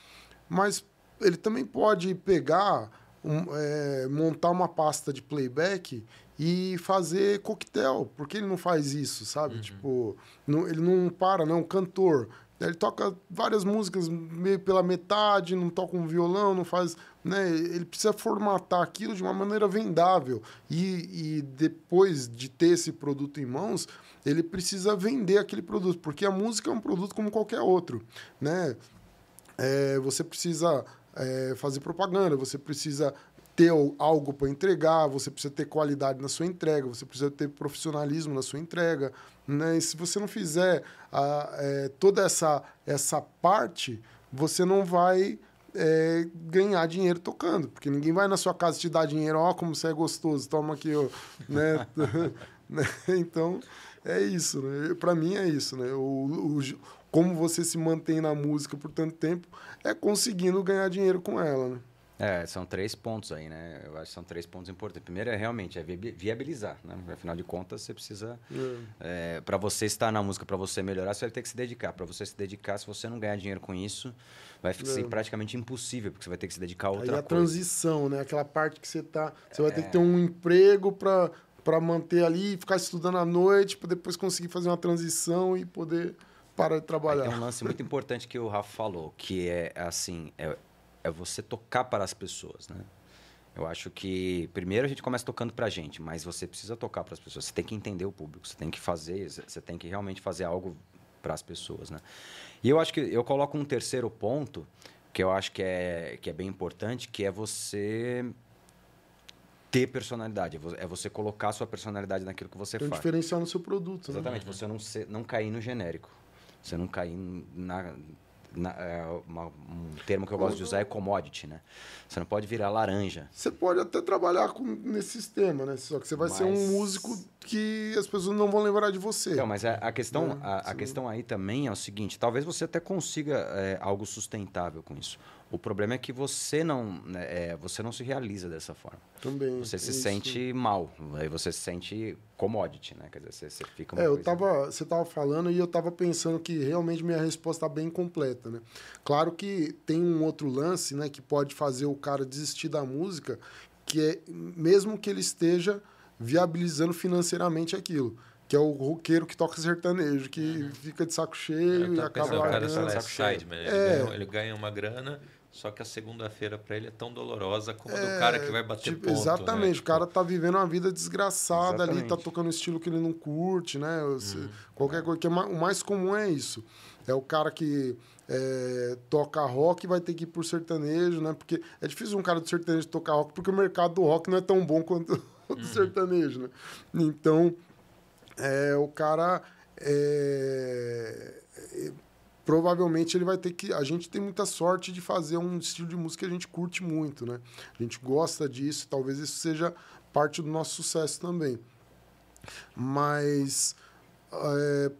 mas ele também pode pegar um, é, montar uma pasta de playback e fazer coquetel. Por que ele não faz isso, sabe? Uhum. Tipo, não, ele não para, não, cantor. Ele toca várias músicas meio pela metade, não toca um violão, não faz. Né? Ele precisa formatar aquilo de uma maneira vendável. E, e depois de ter esse produto em mãos, ele precisa vender aquele produto, porque a música é um produto como qualquer outro. Né? É, você precisa é, fazer propaganda, você precisa ter algo para entregar, você precisa ter qualidade na sua entrega, você precisa ter profissionalismo na sua entrega. Né? E se você não fizer a, é, toda essa, essa parte, você não vai é, ganhar dinheiro tocando, porque ninguém vai na sua casa te dar dinheiro, ó, oh, como você é gostoso, toma aqui, ó, né? né? então, é isso, né? Para mim é isso, né? O, o, como você se mantém na música por tanto tempo é conseguindo ganhar dinheiro com ela, né? É, são três pontos aí, né? Eu acho que são três pontos importantes. Primeiro é realmente é viabilizar, né? Afinal de contas, você precisa. É. É, para você estar na música, para você melhorar, você vai ter que se dedicar. Para você se dedicar, se você não ganhar dinheiro com isso, vai ser é. praticamente impossível, porque você vai ter que se dedicar a outra aí a transição, né? Aquela parte que você tá. Você vai ter que ter um emprego para para manter ali, ficar estudando à noite, para depois conseguir fazer uma transição e poder para de trabalhar. Aí tem um lance muito importante que o Rafa falou, que é assim, é, é você tocar para as pessoas, né? Eu acho que primeiro a gente começa tocando para a gente, mas você precisa tocar para as pessoas. Você tem que entender o público, você tem que fazer, você tem que realmente fazer algo para as pessoas, né? E eu acho que eu coloco um terceiro ponto que eu acho que é que é bem importante, que é você ter personalidade, é você colocar a sua personalidade naquilo que você tem faz. Tem diferencial no seu produto. Né? Exatamente, né? você não, ser, não cair no genérico. Você não cair na, na, é, uma, um termo que eu gosto de usar é commodity, né? Você não pode virar laranja. Você pode até trabalhar com, nesse sistema, né? Só que você vai mas... ser um músico que as pessoas não vão lembrar de você. Não, mas a, a questão, é, a, a questão aí também é o seguinte: talvez você até consiga é, algo sustentável com isso. O problema é que você não, né, é, você não se realiza dessa forma. Também. Você se isso. sente mal, aí você se sente commodity, né? Quer dizer, você, você fica uma É, eu tava, você tava falando e eu tava pensando que realmente minha resposta está bem completa, né? Claro que tem um outro lance, né, que pode fazer o cara desistir da música, que é mesmo que ele esteja viabilizando financeiramente aquilo que é o roqueiro que toca sertanejo, que uhum. fica de saco cheio e acaba largando. O cara é sideman, ele, é. ganha, ele ganha uma grana só que a segunda-feira para ele é tão dolorosa como a do é, cara que vai bater tipo, ponto. Né? Exatamente. Né? O cara tá vivendo uma vida desgraçada exatamente. ali, tá tocando um estilo que ele não curte, né? Hum. Qualquer coisa. Que é o mais comum é isso. É o cara que é, toca rock vai ter que ir por sertanejo, né? Porque é difícil um cara do sertanejo tocar rock, porque o mercado do rock não é tão bom quanto o do uhum. sertanejo, né? Então, é, o cara... É, provavelmente ele vai ter que. A gente tem muita sorte de fazer um estilo de música que a gente curte muito, né? A gente gosta disso, talvez isso seja parte do nosso sucesso também. Mas é,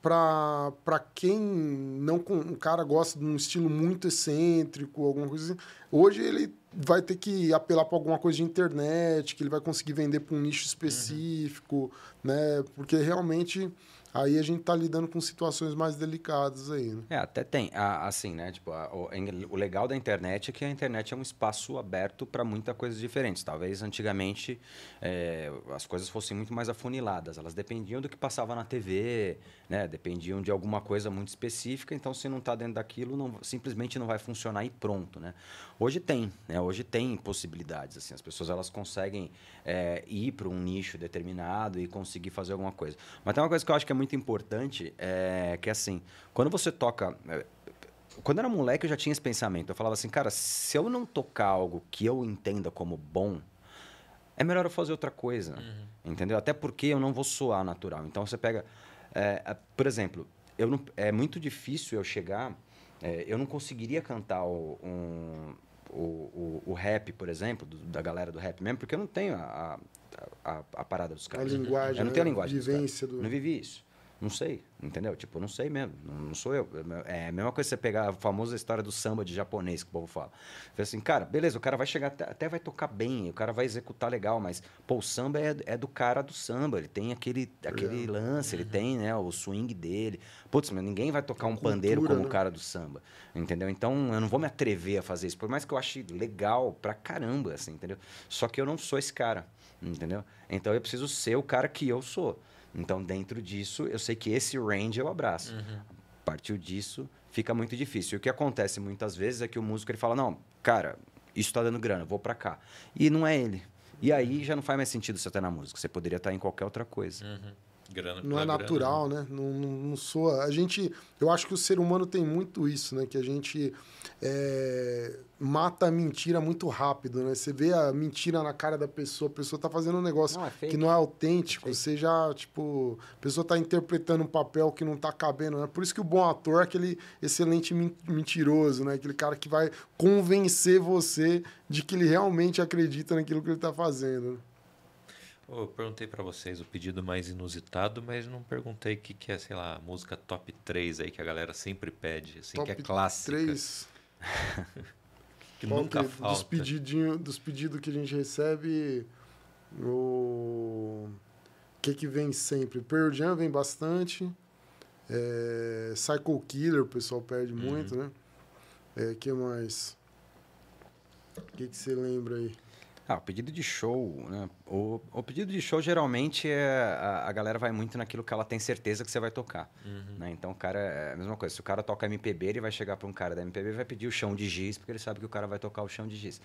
para quem não um cara gosta de um estilo muito excêntrico, alguma coisa assim, hoje ele vai ter que apelar para alguma coisa de internet, que ele vai conseguir vender para um nicho específico, uhum. né? Porque realmente Aí a gente está lidando com situações mais delicadas aí, né? É, até tem. assim, né? Tipo, a, o, o, legal da internet é que a internet é um espaço aberto para muitas coisas diferentes. Talvez antigamente é, as coisas fossem muito mais afuniladas. Elas dependiam do que passava na TV, né? Dependiam de alguma coisa muito específica. Então, se não está dentro daquilo, não, simplesmente não vai funcionar e pronto, né? Hoje tem, né? Hoje tem possibilidades. Assim, as pessoas elas conseguem é, ir para um nicho determinado e conseguir fazer alguma coisa. Mas tem uma coisa que eu acho que é muito importante, é que assim, quando você toca. É, quando eu era moleque, eu já tinha esse pensamento. Eu falava assim, cara, se eu não tocar algo que eu entenda como bom, é melhor eu fazer outra coisa. Uhum. Entendeu? Até porque eu não vou soar natural. Então você pega. É, por exemplo, eu não, é muito difícil eu chegar. É, eu não conseguiria cantar o, um, o, o, o, rap, por exemplo, do, da galera do rap mesmo, porque eu não tenho a, a, a, a parada dos caras. A linguagem. Eu não tenho a linguagem. Vivência do... Não vivi isso. Não sei, entendeu? Tipo, não sei mesmo, não, não, sou eu. É a mesma coisa você pegar a famosa história do samba de japonês que o povo fala. Fala assim, cara, beleza, o cara vai chegar, até, até vai tocar bem, o cara vai executar legal, mas, pô, o samba é, é do cara do samba, ele tem aquele, aquele lance, ele tem, né, o swing dele. Putz, mas ninguém vai tocar um cultura, pandeiro como né? o cara do samba, entendeu? Então, eu não vou me atrever a fazer isso, por mais que eu ache legal pra caramba, assim, entendeu? Só que eu não sou esse cara, entendeu? Então, eu preciso ser o cara que eu sou. Então, dentro disso, eu sei que esse range eu abraço. Uhum. A partir disso, fica muito difícil. E o que acontece muitas vezes é que o músico ele fala: não, cara, isso está dando grana, vou para cá. E não é ele. E aí já não faz mais sentido você estar na música. Você poderia estar em qualquer outra coisa. Uhum. Grana não é natural, grana. né? Não, não, não soa. A gente, eu acho que o ser humano tem muito isso, né? Que a gente é, mata a mentira muito rápido, né? Você vê a mentira na cara da pessoa, a pessoa tá fazendo um negócio não, é que não é autêntico, é você já, tipo, a pessoa tá interpretando um papel que não tá cabendo, né? Por isso que o bom ator é aquele excelente mentiroso, né? Aquele cara que vai convencer você de que ele realmente acredita naquilo que ele tá fazendo. Né? Eu perguntei para vocês o pedido mais inusitado, mas não perguntei o que, que é, sei lá, música top 3 aí que a galera sempre pede, assim, top que é clássica. 3. que Qual nunca que, falta. Dos pedidos dos pedidos que a gente recebe, o que que vem sempre? Pearl Jam vem bastante. É, Psycho Killer, o pessoal pede uhum. muito, né? É, que mais? O que, que você lembra aí? Ah, o pedido de show, né? O, o pedido de show geralmente é a, a, galera vai muito naquilo que ela tem certeza que você vai tocar. Uhum. Né? Então o cara é a mesma coisa. Se o cara toca MPB, ele vai chegar para um cara da MPB e vai pedir o chão de giz, porque ele sabe que o cara vai tocar o chão de giz.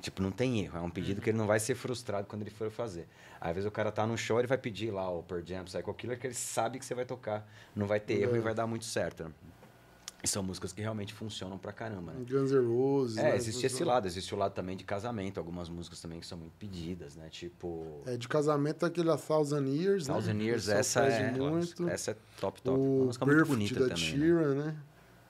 Tipo, não tem erro. É um pedido uhum. que ele não vai ser frustrado quando ele for fazer. Às vezes o cara tá no show, ele vai pedir lá o Per Jam, Psycho Killer, que ele sabe que você vai tocar. Não vai ter uhum. erro e vai dar muito certo. Né? São músicas que realmente funcionam pra caramba, né? Guns N' Roses. É, né? existe esse lado. Existe o lado também de casamento. Algumas músicas também que são muito pedidas, né? Tipo... É, de casamento é aquele A Thousand Years, Thousand né? Years, essa é... Muito. Essa é top, top. O Uma música muito bonita da também, Sheeran, né? né?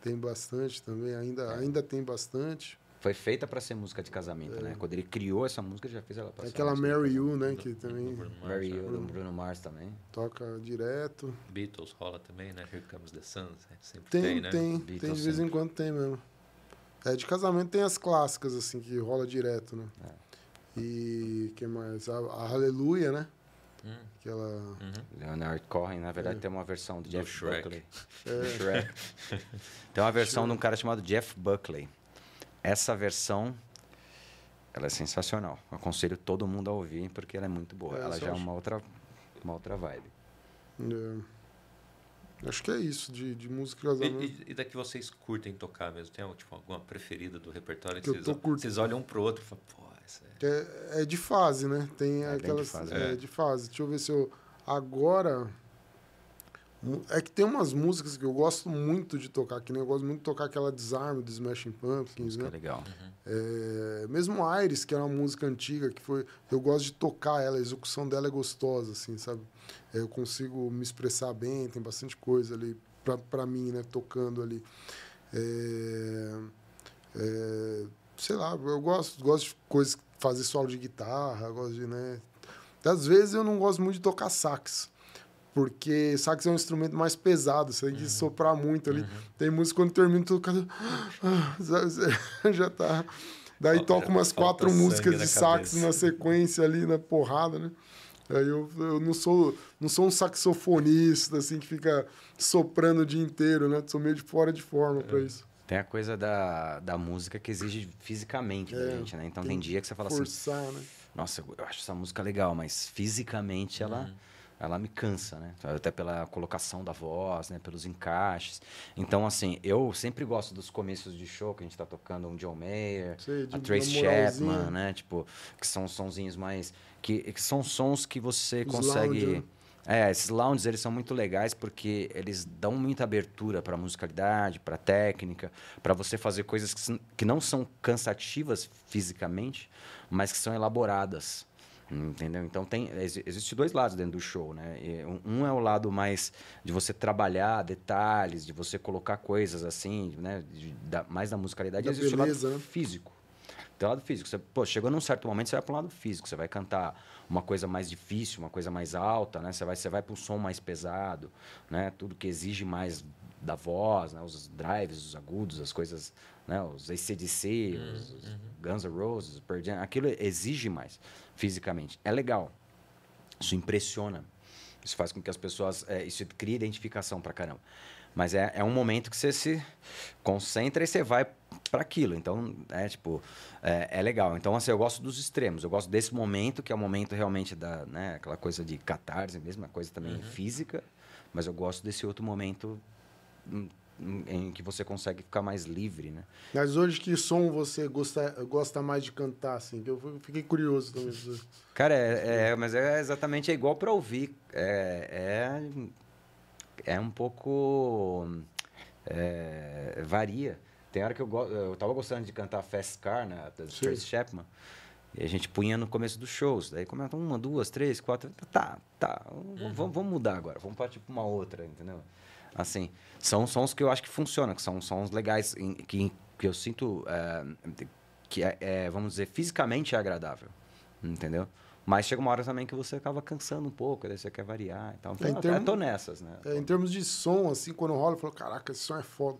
tem bastante também, ainda, ainda tem bastante. Foi feita para ser música de casamento, né? Quando ele criou essa música, já fez ela pra É ser aquela Mary You, né? Que também Bruno Mars, Mary né? You, do Bruno Mars também. toca direto. Beatles rola também, né? Here Comes the Sun, sempre Tem, tem, né? tem, Beatles tem de vez em sempre. quando tem mesmo. É, de casamento tem as clássicas, assim, que rola direto, né? É. E que mais? A, a Aleluia, né? Hum, Aquela. uhum. Leonard Cohen, na verdade, É. tem uma versão do Do Jeff Shrek. Buckley. É, Do Shrek. tem uma versão de um cara chamado Jeff Buckley. Essa versão, ela é sensacional. Eu aconselho todo mundo a ouvir, porque ela é muito boa. É, ela já é uma outra, uma outra vibe. é. Acho que é isso de, de música E, e, e da que vocês curtem tocar mesmo? Tem tipo, alguma preferida do repertório Que eu vocês, vocês olham um pro outro e falam, pô, essa é. É, é de fase, né? Tem É bem de aquelas. fase, é, é. de fase. Deixa eu ver se eu. Agora. É que tem umas músicas que eu gosto muito de tocar, que nem eu gosto muito de tocar aquela Desarme do Smashing Pumpkins, que né? é legal. É, mesmo Aires, que era uma música antiga, que foi. Eu gosto de tocar ela, a execução dela é gostosa, assim, sabe? É, eu consigo me expressar bem, tem bastante coisa ali pra, pra mim, né? Tocando ali. É, é, sei lá, eu gosto, gosto de coisas, fazer solo de guitarra, gosto de, né? Às vezes eu não gosto muito de tocar sax. Porque sax é um instrumento mais pesado, você tem que soprar muito ali. Tem música quando termina tocando. Já tá. Daí Falta- toca umas quatro músicas de sax cabeça. na sequência ali, na porrada, né? Aí eu, eu não sou não sou um saxofonista, assim, que fica soprando o dia inteiro, né? Sou meio de fora de forma É. pra isso. Tem a coisa da, da música que exige fisicamente da É, gente, né? Então tem tem, dia que você fala assim, Forçar, né? nossa, eu acho essa música legal, mas fisicamente ela, ela me cansa, né? Até pela colocação da voz, né? Pelos encaixes. Então, assim, eu sempre gosto dos começos de show que a gente tá tocando um John Mayer, Sei, a Trace. Chapman, né? Tipo, que são sonzinhos mais... Que, que são sons que você Os consegue... lounge, né? É, esses lounges eles são muito legais porque eles dão muita abertura para musicalidade, para técnica, para você fazer coisas que, que não são cansativas fisicamente, mas que são elaboradas. Entendeu? Então tem exi- existe dois lados dentro do show, né? Um- é o lado mais de você trabalhar detalhes, de você colocar coisas assim, né? De- da- mais da musicalidade. Da e existe beleza, o né? lado físico. Tem o lado físico. Você, pô, chegou num certo momento, você vai para um lado físico. Você vai cantar uma coisa mais difícil, uma coisa mais alta, né? Você vai, você vai para um som mais pesado, né? Tudo que exige mais da voz, né? Os drives, os agudos, as coisas, né? Os ACDC, os, os Guns N' Roses, Pearl Jam, aquilo exige mais fisicamente. É legal. Isso impressiona. Isso faz com que as pessoas. é, isso cria identificação pra caramba. Mas é, é um momento que você se concentra e você vai para aquilo. Então, é tipo, é, é legal. Então, assim, eu gosto dos extremos. Eu gosto desse momento, que é o momento realmente da, né, aquela coisa de catarse, mesma coisa também física. Mas eu gosto desse outro momento hum, em que você consegue ficar mais livre, né? Mas hoje que som você gosta, gosta mais de cantar, assim? Que eu fiquei curioso também. Cara, é, é- mas é exatamente é igual para ouvir. É, é, é um pouco. é, varia. Tem hora que eu, go- eu tava gostando de cantar Fast Car, né? Da. Tracy Chapman. E a gente punha no começo dos shows. Daí começa uma, duas, três, quatro. Tá, tá. v- Vamos, vamos mudar agora. Vamos partir para uma outra, entendeu? Assim, são sons que eu acho que funcionam, que são sons legais, que, que eu sinto é, que é, é, vamos dizer, fisicamente é agradável. Entendeu? Mas chega uma hora também que você acaba cansando um pouco, daí você quer variar e tal. É, Então, termo- eu tô nessas, né? É, em termos de som, assim, quando rola, eu falo, caraca, esse som é foda.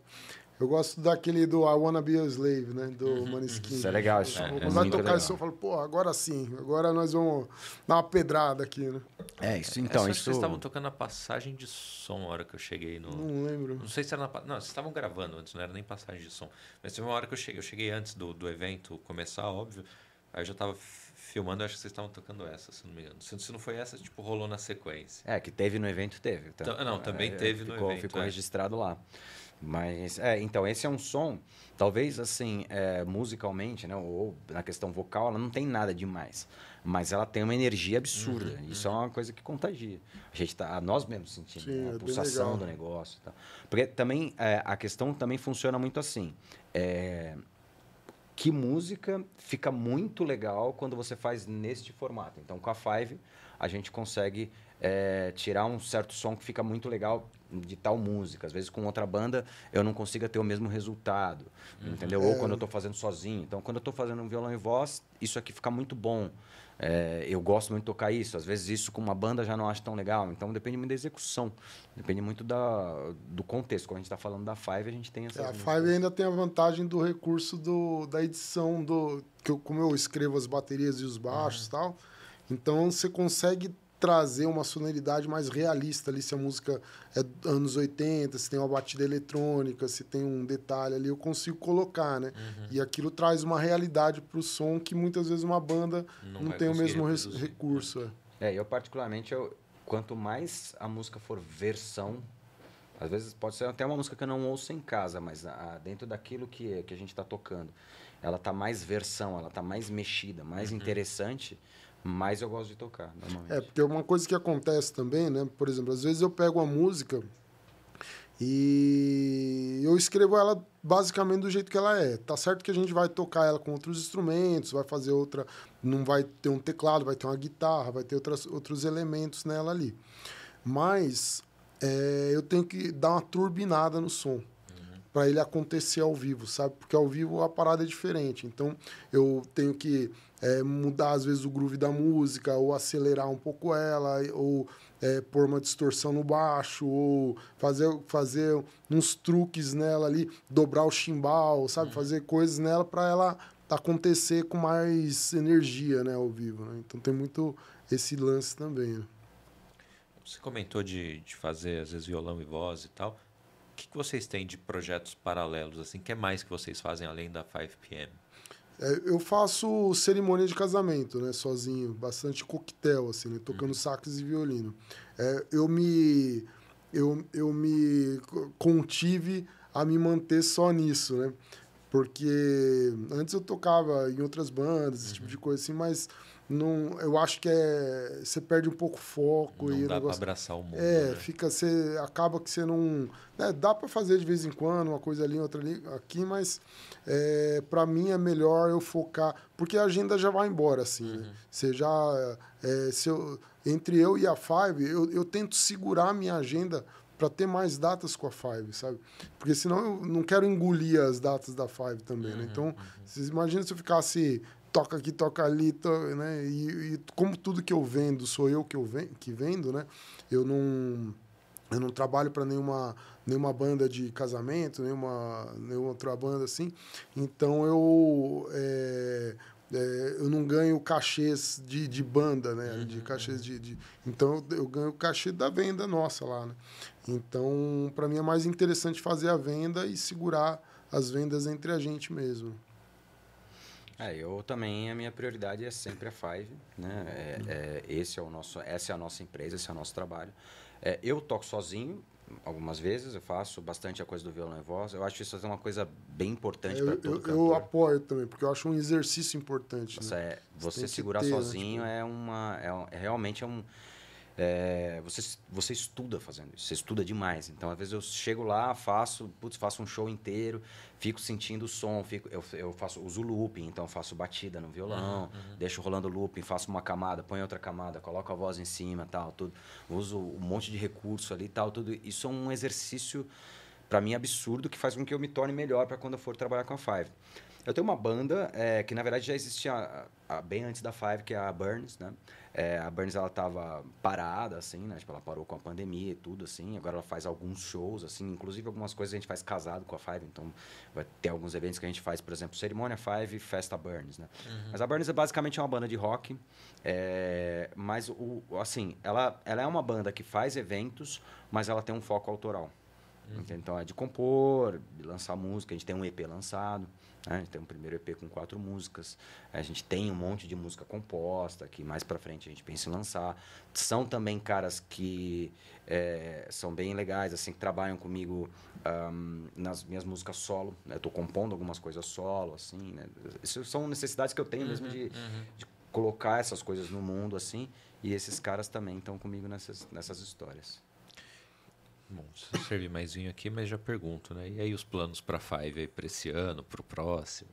Eu gosto daquele do I Wanna Be a Slave, né? Do Maneskin. Isso é legal, isso é- Quando é vai muito tocar som, eu falo, pô, agora sim, agora nós vamos dar uma pedrada aqui, né? É, isso, Essa então, acho que isso... Vocês estavam tocando na passagem de som a hora que eu cheguei no. Não lembro. Não sei se era na. Não, vocês estavam gravando antes, não era nem passagem de som. Mas teve uma hora que eu cheguei. Eu cheguei antes do, do evento começar, óbvio. Aí eu já tava filmando, eu acho que vocês estavam tocando essa, se não me engano. Se, se não foi essa, tipo, rolou na sequência. É, que teve no evento, teve. Então, não, também é, teve no ficou, evento, Ficou é. registrado lá. Mas, é, então, esse é um som, talvez, assim, é, musicalmente, né, ou na questão vocal, ela não tem nada demais. Mas ela tem uma energia absurda. Uhum, Isso é uma coisa que contagia. A gente tá, nós mesmos sentimos, Sim, né, é a bem pulsação do negócio. e tal. Porque também, é, a questão também funciona muito assim. É, que música fica muito legal quando você faz neste formato. Então, com a Five, a gente consegue é, tirar um certo som que fica muito legal de tal música. Às vezes com outra banda eu não consiga ter o mesmo resultado, uhum. entendeu? Ou quando eu estou fazendo sozinho. Então, quando eu estou fazendo um violão e voz, isso aqui fica muito bom. É, eu gosto muito de tocar isso. Às vezes isso com uma banda já não acho tão legal. Então depende muito da execução. Depende muito da, do contexto. Quando a gente está falando da Five, a gente tem essa. É, a Five ainda tem a vantagem do recurso do, da edição do. Que eu, como eu escrevo as baterias e os baixos e uhum. tal. Então você consegue trazer uma sonoridade mais realista ali, se a música é anos 80, se tem uma batida eletrônica, se tem um detalhe ali, eu consigo colocar, né? Uhum. E aquilo traz uma realidade para o som que muitas vezes uma banda não, não tem o mesmo recurso. É. é, eu particularmente, eu, quanto mais a música for versão, às vezes pode ser até uma música que eu não ouço em casa, mas a, dentro daquilo que, que a gente está tocando, ela tá mais versão, ela tá mais mexida, mais uhum. interessante mais eu gosto de tocar, normalmente. É, porque uma coisa que acontece também, né? Por exemplo, às vezes eu pego uma música e eu escrevo ela basicamente do jeito que ela é. Tá certo que a gente vai tocar ela com outros instrumentos, vai fazer outra. Não vai ter um teclado, vai ter uma guitarra, vai ter outras, outros elementos nela ali. Mas é, eu tenho que dar uma turbinada no som para ele acontecer ao vivo, sabe? Porque ao vivo a parada é diferente. Então eu tenho que é, mudar às vezes o groove da música, ou acelerar um pouco ela, ou é, pôr uma distorção no baixo, ou fazer, fazer uns truques nela ali, dobrar o chimbal, sabe? Uhum. Fazer coisas nela para ela acontecer com mais energia, né, ao vivo. Né? Então tem muito esse lance também. Né? Você comentou de, de fazer às vezes violão e voz e tal que, que vocês têm de projetos paralelos? assim? O que é mais que vocês fazem além da 5PM? É, eu faço cerimônia de casamento, né, sozinho, bastante coquetel, assim, né, tocando uhum. sax e violino. É, eu me eu, eu me contive a me manter só nisso, né? Porque antes eu tocava em outras bandas, esse uhum. tipo de coisa assim, mas não, eu acho que é, você perde um pouco o foco. Não e dá pra abraçar o mundo. É, né? fica, você, acaba que você não. Né, dá para fazer de vez em quando, uma coisa ali, outra ali, aqui, mas é, para mim é melhor eu focar. Porque a agenda já vai embora, assim. Né? Uhum. Né? Você já. É, se eu, entre eu e a Five, eu, eu tento segurar a minha agenda para ter mais datas com a Five, sabe? Porque senão eu não quero engolir as datas da Five também, né? uhum, né? Então, uhum. vocês imaginam se eu ficasse toca aqui, toca ali, né? E, e, como tudo que eu vendo sou eu que eu vendo, que vendo, né? Eu não eu não trabalho para nenhuma nenhuma banda de casamento, nenhuma nenhuma outra banda assim. Então eu é, é, eu não ganho cachês de, de banda, né? Uhum, de cachês de, de, Então eu ganho cachê da venda nossa lá, né? Então, para mim é mais interessante fazer a venda e segurar as vendas entre a gente mesmo. É, eu também, a minha prioridade é sempre a Five, né? É, é, esse é o nosso, essa é a nossa empresa, esse é o nosso trabalho. É, eu toco sozinho, algumas vezes, eu faço bastante a coisa do violão e voz. Eu acho isso uma coisa bem importante para todo eu, cantor. Eu apoio também, porque eu acho um exercício importante. Você, né? você, você segurar ter, né, sozinho né? é uma, é, é realmente é um é, você, você estuda fazendo isso, você estuda demais. Então, às vezes eu chego lá, faço, putz, faço um show inteiro, fico sentindo o som, fico, eu, eu faço, uso looping, então faço batida no violão, uhum. deixo rolando looping, faço uma camada, ponho outra camada, coloco a voz em cima, tal, tudo. Uso um monte de recurso ali, tal, tudo. Isso é um exercício para mim absurdo que faz com que eu me torne melhor para quando eu for trabalhar com a Five. Eu tenho uma banda é, que na verdade já existia a, a, bem antes da Five, que é a Burns, né? É, a Burns ela tava parada, assim, né? Tipo, ela parou com a pandemia e tudo, assim. Agora ela faz alguns shows, assim. Inclusive, algumas coisas a gente faz casado com a Five. Então, vai ter alguns eventos que a gente faz, por exemplo, Cerimônia Five e Festa Burns, né? Uhum. Mas a Burns é basicamente uma banda de rock. É, mas, o, assim, ela, ela é uma banda que faz eventos, mas ela tem um foco autoral. Uhum. Então, é de compor, de lançar música. A gente tem um EP lançado. Né? A gente tem um primeiro EP com quatro músicas. A gente tem um monte de música composta que mais para frente a gente pensa em lançar. São também caras que é, são bem legais, assim, que trabalham comigo um, nas minhas músicas solo. Né? Estou compondo algumas coisas solo, assim. Né? Isso são necessidades que eu tenho uhum, mesmo de, uhum. de colocar essas coisas no mundo, assim. E esses caras também estão comigo nessas, nessas histórias. Bom, se servir mais vinho aqui, mas já pergunto, né? E aí os planos para Five aí para esse ano, para o próximo?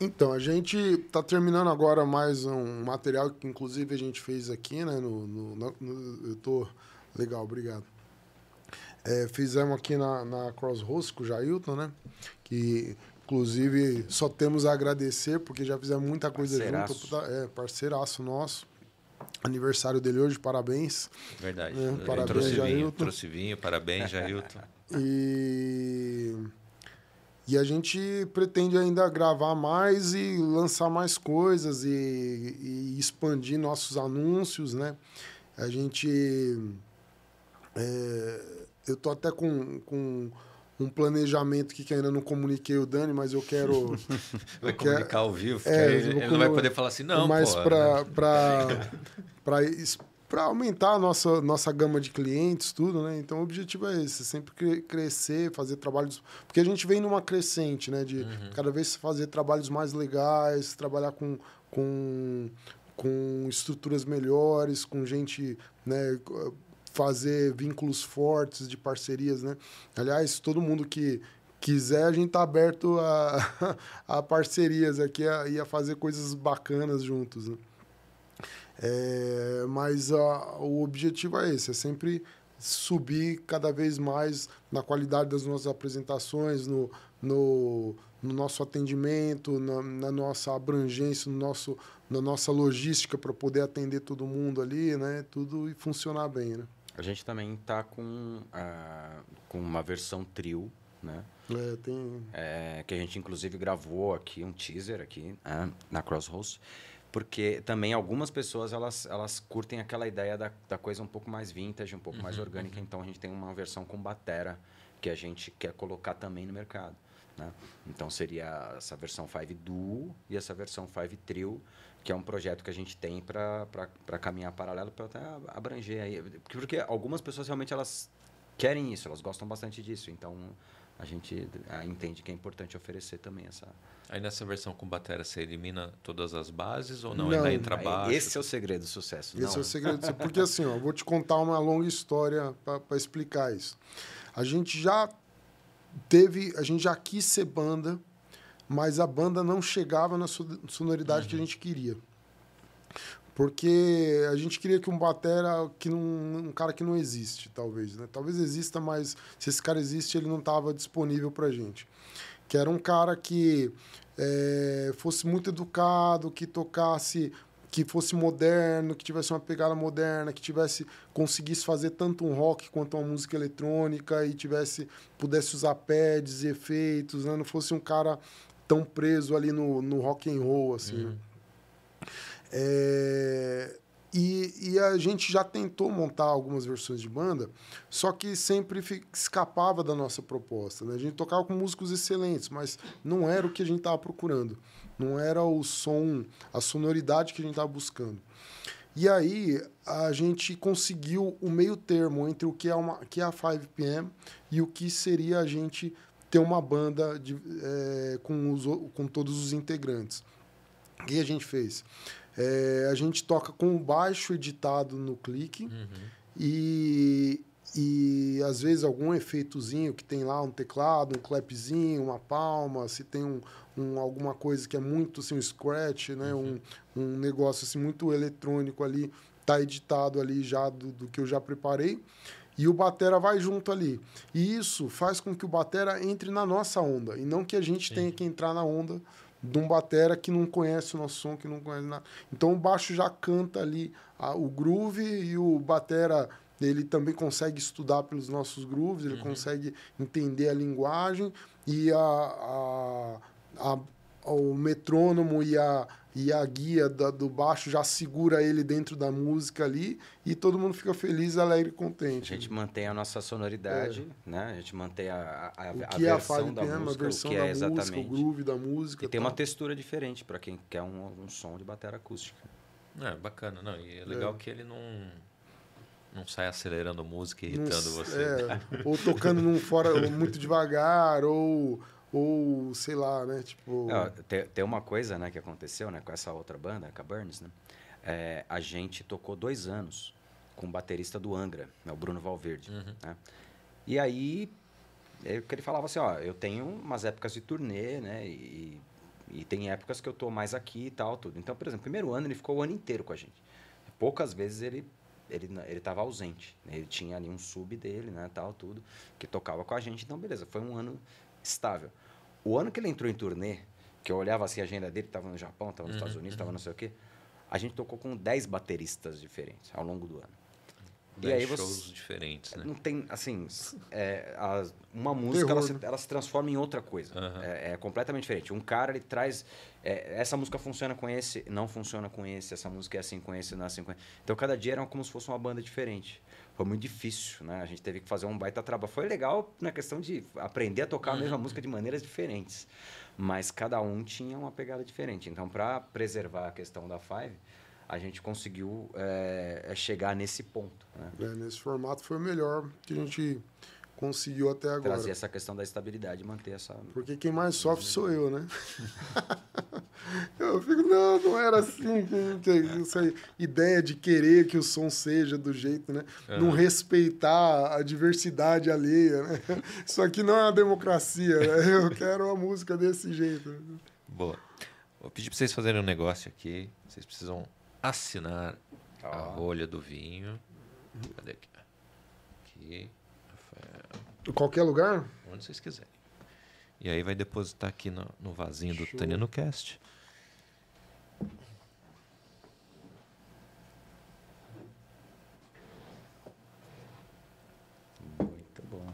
Então, a gente está terminando agora mais um material que, inclusive, a gente fez aqui, né? No, no, no eu tô... Legal, obrigado. É, fizemos aqui na, na Crossroads com o Jailton, né? Que, inclusive, só temos a agradecer, porque já fizemos muita coisa Parceiraço. junto. É, parceiraço nosso. Aniversário dele hoje, parabéns. Verdade. É, Ele parabéns, trouxe vinho, trouxe vinho, parabéns, Jailton. E, e a gente pretende ainda gravar mais e lançar mais coisas e, e expandir nossos anúncios, né? A gente... é, eu tô até com, com um planejamento aqui que ainda não comuniquei o Dani, mas eu quero... Vai eu quero- comunicar ao vivo, É, vou ele não vai poder falar assim, não, mas para para aumentar a nossa nossa gama de clientes tudo né? Então o objetivo é esse sempre cre- crescer fazer trabalhos porque a gente vem numa crescente né? De cada vez fazer trabalhos mais legais trabalhar com com com estruturas melhores com gente né fazer vínculos fortes de parcerias né aliás todo mundo que quiser a gente tá aberto a, a parcerias aqui a, e a fazer coisas bacanas juntos né? É, mas a, o objetivo é esse, é sempre subir cada vez mais na qualidade das nossas apresentações, no, no, no nosso atendimento, na, na nossa abrangência, no nosso, na nossa logística para poder atender todo mundo ali, né? Tudo e funcionar bem, né? A gente também tá com, ah, com uma versão trio, né? É, tem... É, que a gente inclusive gravou aqui um teaser aqui né, na Crossroads, porque também algumas pessoas elas, elas curtem aquela ideia da, da coisa um pouco mais vintage, um pouco mais orgânica, então a gente tem uma versão com batera que a gente quer colocar também no mercado. Né? Então seria essa versão 5 Duo e essa versão 5 Trio, que é um projeto que a gente tem para caminhar paralelo para até abranger aí. Porque algumas pessoas realmente elas querem isso, elas gostam bastante disso, então a gente ah, entende que é importante oferecer também essa. Aí nessa versão com bateria você elimina todas as bases ou não? Não. Ainda entra Aí, baixo? Esse é o segredo do sucesso. Esse não, é o segredo. Porque assim, ó, eu vou te contar uma longa história para explicar isso. A gente já teve, a gente já quis ser banda, mas a banda não chegava na so- sonoridade que a gente queria. Porque a gente queria que um batera, que não, um cara que não existe, talvez, né? Talvez exista, mas se esse cara existe, ele não estava disponível pra gente. Que era um cara que eh, fosse muito educado, que tocasse, que fosse moderno, que tivesse uma pegada moderna, que tivesse conseguisse fazer tanto um rock quanto uma música eletrônica e tivesse pudesse usar pads e efeitos, né? Não fosse um cara tão preso ali no, no rock and roll assim. né? É, e, e a gente já tentou montar algumas versões de banda, só que sempre escapava da nossa proposta. Né? A gente tocava com músicos excelentes, mas não era o que a gente estava procurando. Não era o som, a sonoridade que a gente estava buscando. E aí a gente conseguiu o meio termo entre o que é, uma, que é a 5PM e o que seria a gente ter uma banda de, eh, com, os, com todos os integrantes. O que a gente fez? É, a gente toca com o baixo editado no clique e, e às vezes algum efeitozinho que tem lá um teclado, um clapzinho, uma palma, se tem um, um- alguma coisa que é muito assim, um scratch, né? um, um negócio assim, muito eletrônico ali, tá editado ali já do, do que eu já preparei. E o batera vai junto ali. E isso faz com que o batera entre na nossa onda. E não que a gente tenha que entrar na onda de um batera que não conhece o nosso som, que não conhece nada. Então o baixo já canta ali a- o groove e o batera ele também consegue estudar pelos nossos grooves, ele consegue entender a linguagem e a, a, a- o metrônomo e a, e a guia da- do baixo já segura ele dentro da música ali e todo mundo fica feliz, alegre e A contente. gente mantém a nossa sonoridade, né? A gente mantém a, a, a, o a que é a versão 5 da PM, a música, versão o que da é música, exatamente. o groove da música. E tem uma tal. textura diferente para quem quer um, um som de bateria acústica. É, bacana. Não, e é legal que ele não, não sai acelerando música e Não irritando s- você. é, ou tocando num fora muito devagar, ou, ou sei lá, né? Tipo. É, tem, tem uma coisa né, que aconteceu né, com essa outra banda, com a Burns, né? É, a gente tocou dois anos com o baterista do Angra, né, o Bruno Valverde. Né? E aí, é ele falava assim, ó, eu tenho umas épocas de turnê, né? E, E tem épocas que eu tô mais aqui e tal, tudo. Então, por exemplo, primeiro ano ele ficou o ano inteiro com a gente. Poucas vezes ele ele ele estava ausente. Né? Ele tinha ali um sub dele, né, tal, tudo, que tocava com a gente. Então, beleza, foi um ano estável. O ano que ele entrou em turnê, que eu olhava assim a agenda dele, estava no Japão, estava nos uhum, Estados Unidos, estava uhum. não sei o quê, a gente tocou com 10 bateristas diferentes ao longo do ano. E aí você, shows diferentes, né? Não tem, assim, é, a, uma música ela se, né? ela se, transforma em outra coisa. Uhum. É, é, completamente diferente. Um cara ele traz, é, essa música funciona com esse, não funciona com esse. Essa música é assim com esse, não é assim com esse. Então cada dia era como se fosse uma banda diferente. Foi muito difícil, né? A gente teve que fazer um baita trabalho. Foi legal na questão de aprender a tocar uhum. a mesma música de maneiras diferentes, mas cada um tinha uma pegada diferente. Então para preservar a questão da Five a gente conseguiu é, chegar nesse ponto. Né? É, nesse formato foi o melhor que a gente conseguiu até agora. Trazer essa questão da estabilidade, manter essa. Porque quem mais sofre sou eu, né? eu fico, não, não era assim. Que, essa ideia de querer que o som seja do jeito, né? Uhum. Não respeitar a diversidade alheia, né? Isso aqui não é uma democracia, né? Eu quero uma música desse jeito. Boa. Vou pedir para vocês fazerem um negócio aqui. Vocês precisam assinar oh. a rolha do vinho. Cadê aqui? Aqui. Em qualquer lugar? Onde vocês quiserem. E aí vai depositar aqui no, no vasinho do Tanino Cast. Muito bom.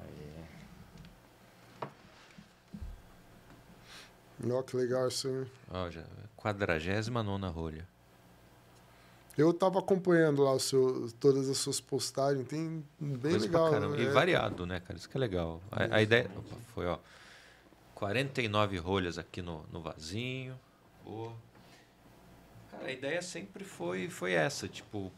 Aí. Ó, que legal isso aí. Ó, já 49 rolha. Eu estava acompanhando lá seu, todas as suas postagens, tem bem Coisa legal. Né? E variado, né, cara? Isso que é legal. A, a ideia opa, foi, ó, 49 rolhas aqui no, no vasinho. Boa. Cara, a ideia sempre foi, foi essa, tipo,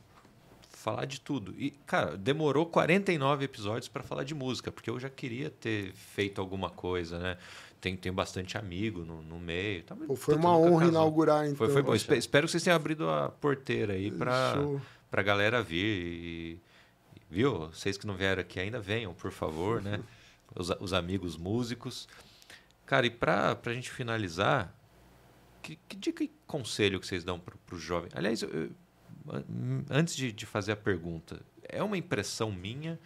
falar de tudo. E, cara, demorou 49 episódios para falar de música, porque eu já queria ter feito alguma coisa, né? Tem, tem bastante amigo no, no meio. Tá, Pô, foi uma honra inaugurar, então. Foi, foi bom. Espero, espero que vocês tenham abrido a porteira aí para a galera vir. E, viu? Vocês que não vieram aqui ainda, venham, por favor, né? Os, os amigos músicos. Cara, e para a gente finalizar, que, que, dica e conselho que vocês dão para o jovem? Aliás, eu, eu, antes de, de fazer a pergunta, é uma impressão minha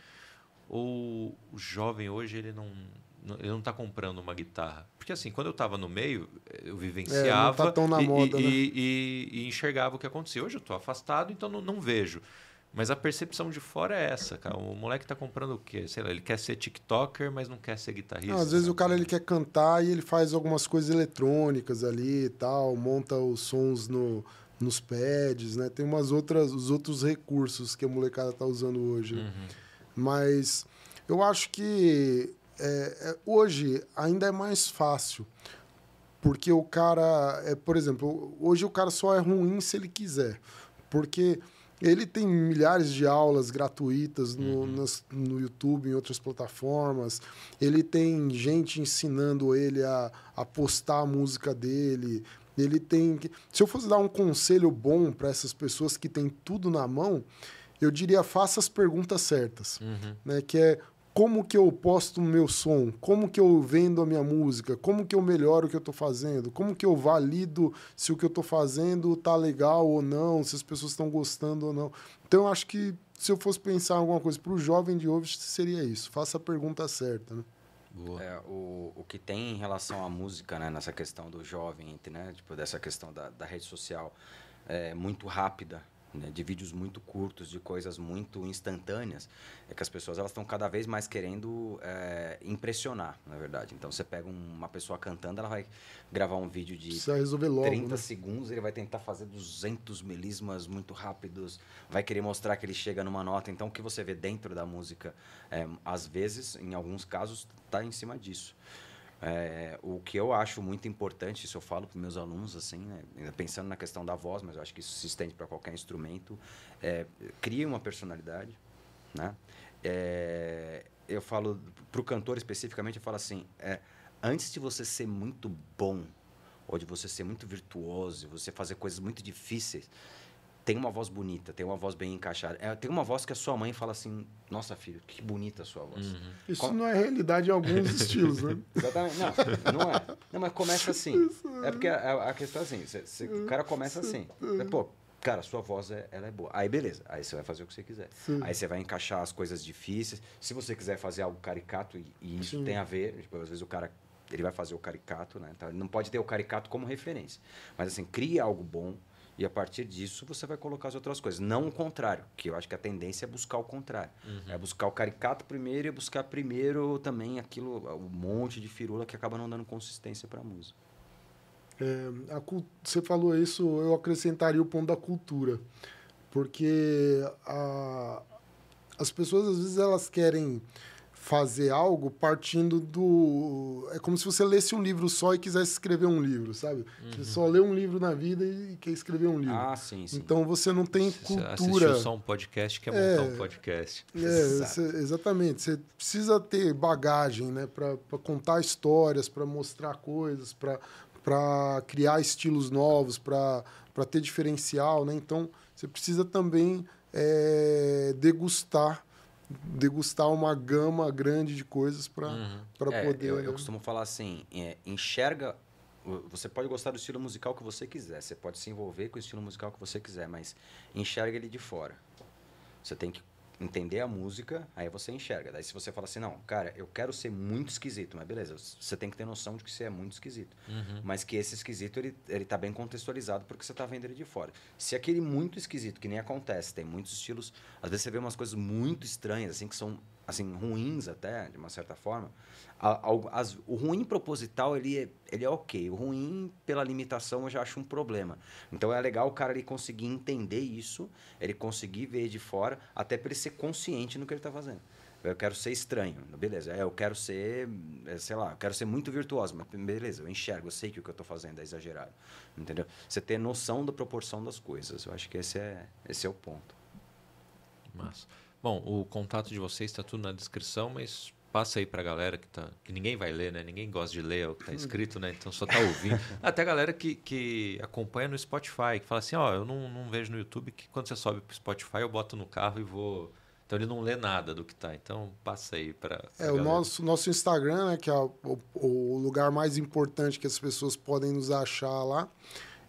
ou o jovem hoje ele não ele não está comprando uma guitarra. Porque assim, quando eu estava no meio, eu vivenciava é, tá e, moda, e, né? e, e, enxergava o que acontecia. Hoje eu estou afastado, então não, não, vejo. Mas a percepção de fora é essa, cara. O moleque está comprando o quê? Sei lá, ele quer ser TikToker, mas não quer ser guitarrista. Não, às vezes o cara ele quer cantar e ele faz algumas coisas eletrônicas ali e tal, monta os sons no, nos pads, né? Tem umas outras, os outros recursos que a molecada tá usando hoje. Uhum. Mas eu acho que é, é, hoje ainda é mais fácil. Porque o cara, é, por exemplo, hoje o cara só é ruim se ele quiser. Porque ele tem milhares de aulas gratuitas no, uhum. nas, no YouTube, em outras plataformas. Ele tem gente ensinando ele a, a postar a música dele. Ele tem. Se eu fosse dar um conselho bom para essas pessoas que têm tudo na mão, eu diria faça as perguntas certas. Uhum. Né? Que é como que eu posto o meu som, como que eu vendo a minha música, como que eu melhoro o que eu estou fazendo, como que eu valido se o que eu estou fazendo tá legal ou não, se as pessoas estão gostando ou não. Então, eu acho que se eu fosse pensar em alguma coisa para o jovem de hoje, seria isso. Faça a pergunta certa, né? É, o, o que tem em relação à música, né, nessa questão do jovem, né, tipo, dessa questão da, da rede social é, muito rápida, né, de vídeos muito curtos, de coisas muito instantâneas, é que as pessoas elas estão cada vez mais querendo é, impressionar, na verdade. Então você pega uma pessoa cantando, ela vai gravar um vídeo de logo, 30 né? segundos, ele vai tentar fazer 200 melismas muito rápidos, vai querer mostrar que ele chega numa nota. Então o que você vê dentro da música, é, às vezes, em alguns casos, está em cima disso. É, o que eu acho muito importante, isso eu falo para meus alunos, assim, né, pensando na questão da voz, mas eu acho que isso se estende para qualquer instrumento, é, crie uma personalidade, né? É, eu falo para o cantor especificamente, eu falo assim, é, antes de você ser muito bom ou de você ser muito virtuoso, você fazer coisas muito difíceis, tem uma voz bonita, tem uma voz bem encaixada. É, tem uma voz que a sua mãe fala assim: Nossa, filho, que bonita a sua voz. Uhum. Isso não é realidade em alguns estilos, né? Exatamente. Não, não é. Não, mas começa assim. É porque a, a questão é assim: cê- cê- o cara começa assim. Cê, Pô, cara, sua voz é, ela é boa. Aí beleza. Aí você vai fazer o que você quiser. Sim. Aí você vai encaixar as coisas difíceis. Se você quiser fazer algo caricato, e, e isso Sim. tem a ver, tipo, às vezes o cara. Ele vai fazer o caricato, né? Então, ele não pode ter o caricato como referência. Mas assim, cria algo bom e a partir disso você vai colocar as outras coisas. Não o contrário, que eu acho que a tendência é buscar o contrário. É buscar o caricato primeiro e buscar primeiro também aquilo, um monte de firula que acaba não dando consistência para a música. É, a cul- você falou isso, eu acrescentaria o ponto da cultura. Porque a- as pessoas, às vezes, elas querem fazer algo partindo do... É como se você lesse um livro só e quisesse escrever um livro, sabe? Você só lê um livro na vida e quer escrever um livro. Ah, sim, sim. então você não tem Você cultura... só um podcast, quer montar um podcast. É, Exato. cê- exatamente. Você precisa ter bagagem, né, para contar histórias, para mostrar coisas, para criar estilos novos, para ter diferencial, né? Então, você precisa também é, degustar degustar uma gama grande de coisas para Uhum. para É, poder. eu, né? eu costumo falar assim, é, enxerga. Você pode gostar do estilo musical que você quiser, você pode se envolver com o estilo musical que você quiser, mas enxerga ele de fora. Você tem que entender a música, aí você enxerga. Daí se você fala assim, não, cara, eu quero ser muito esquisito, mas beleza, você tem que ter noção de que você é muito esquisito. Uhum. Mas que esse esquisito, ele, ele tá bem contextualizado porque você tá vendo ele de fora. Se aquele muito esquisito, que nem acontece, tem muitos estilos, às vezes você vê umas coisas muito estranhas, assim, que são, assim, ruins até, de uma certa forma. A- algo- as- o ruim proposital, ele é, ele é ok. O ruim, pela limitação, eu já acho um problema. Então é legal o cara ele conseguir entender isso, ele conseguir ver de fora, até para ele ser consciente no que ele tá fazendo. Eu quero ser estranho, beleza. É, eu quero ser, é, sei lá, eu quero ser muito virtuoso, mas beleza, eu enxergo, eu sei que o que eu estou fazendo é exagerado, entendeu? Você ter noção da proporção das coisas, eu acho que esse é, esse é o ponto. Massa. Bom, o contato de vocês está tudo na descrição, mas passa aí pra galera que tá. Que ninguém vai ler, né? Ninguém gosta de ler o que tá escrito, né? Então só tá ouvindo. Até a galera que, que acompanha no Spotify, que fala assim, ó, eu não, não vejo no YouTube que quando você sobe pro Spotify eu boto no carro e vou. Então ele não lê nada do que tá. Então passa aí pra É, o nosso, nosso Instagram, né, que é o, o lugar mais importante que as pessoas podem nos achar lá,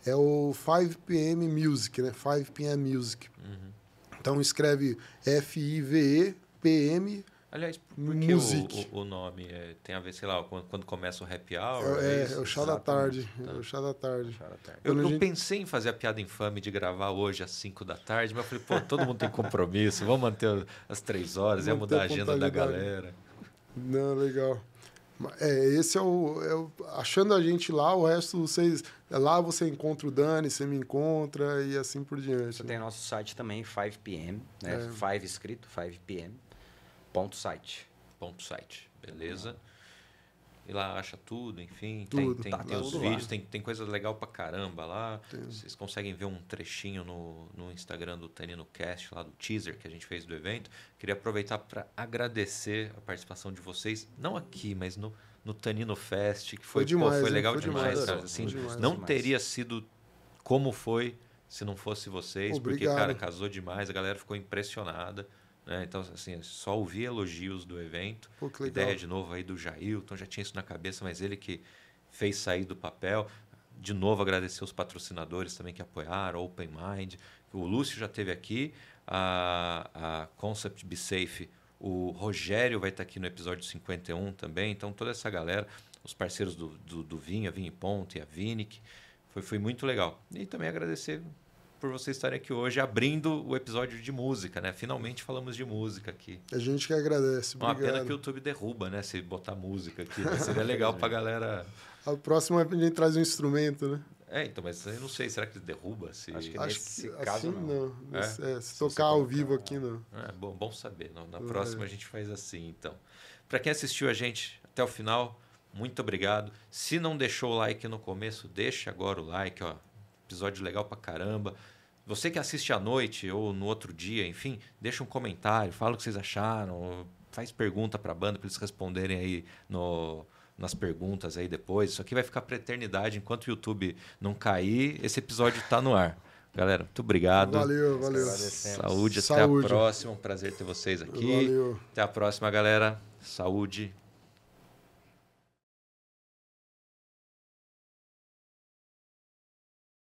é o 5PM Music, né? 5PM Music. Uhum. Então escreve F-I-V-E-P-M. Aliás, por que Music. o, o, o nome é, tem a ver, sei lá, quando, quando começa o happy hour? É, é, é o chá da tarde. É o chá da tarde. Chora tarde. Eu, eu gente- pensei em fazer a piada infame de gravar hoje às 5 da tarde, mas eu falei, pô, todo mundo tem compromisso, vamos manter as 3 horas, ia mudar a agenda da galera. Não, legal. É, esse é o, é o- Achando a gente lá, o resto vocês. Lá você encontra o Dani, você me encontra e assim por diante. Você né? tem nosso site também, 5pm, né? É. 5 escrito, 5pm, ponto site. Ponto site, beleza? E lá acha tudo, enfim. Tudo, tem tem, tá tem os tudo lá. vídeos, tem, tem coisa legal pra caramba lá. Tem. Vocês conseguem ver um trechinho no, no Instagram do Tanino Cast, lá do teaser que a gente fez do evento. Queria aproveitar para agradecer a participação de vocês, não aqui, mas no, no Tanino Fest, que foi, Foi demais, pô, foi legal Foi demais, demais, cara. Assim, demais. não demais. teria sido como foi se não fosse vocês, porque, Obrigado. cara, casou demais, a galera ficou impressionada. Né? Então, assim, só ouvi elogios do evento. Pô. Ideia de novo aí do Jailton, já tinha isso na cabeça, mas ele que fez sair do papel. De novo, agradecer os patrocinadores também que apoiaram, Open Mind. O Lúcio já esteve aqui, a, a Concept Be Safe, o Rogério vai estar aqui no episódio 51 também. Então, toda essa galera, os parceiros do, do, do Vinho, a Vinho e Ponto e a Vinic, foi, foi muito legal. E também agradecer por vocês estarem aqui hoje abrindo o episódio de música, né? Finalmente falamos de música aqui. A gente que agradece. Uma Obrigado. pena que o YouTube derruba, né? Se botar música aqui. né? Seria legal pra galera. A próxima a gente traz um instrumento, né? É, então, mas eu não sei, será que derruba? Se... Acho que Acho Nesse que caso, assim não. não. É? É, se Se tocar você ao vivo aqui, não. É, bom, bom saber. Na, na É. próxima a gente faz assim, então. Pra quem assistiu a gente até o final, muito obrigado. Se não deixou o like no começo, deixa agora o like, ó. Episódio legal pra caramba. Você que assiste à noite ou no outro dia, enfim, deixa um comentário, fala o que vocês acharam, faz pergunta pra banda para eles responderem aí no, nas perguntas aí depois. Isso aqui vai ficar pra eternidade. Enquanto o YouTube não cair, esse episódio tá no ar. Galera, muito obrigado. Valeu, valeu. Saúde, Saúde. até a próxima. Um prazer ter vocês aqui. Valeu. Até a próxima, galera. Saúde.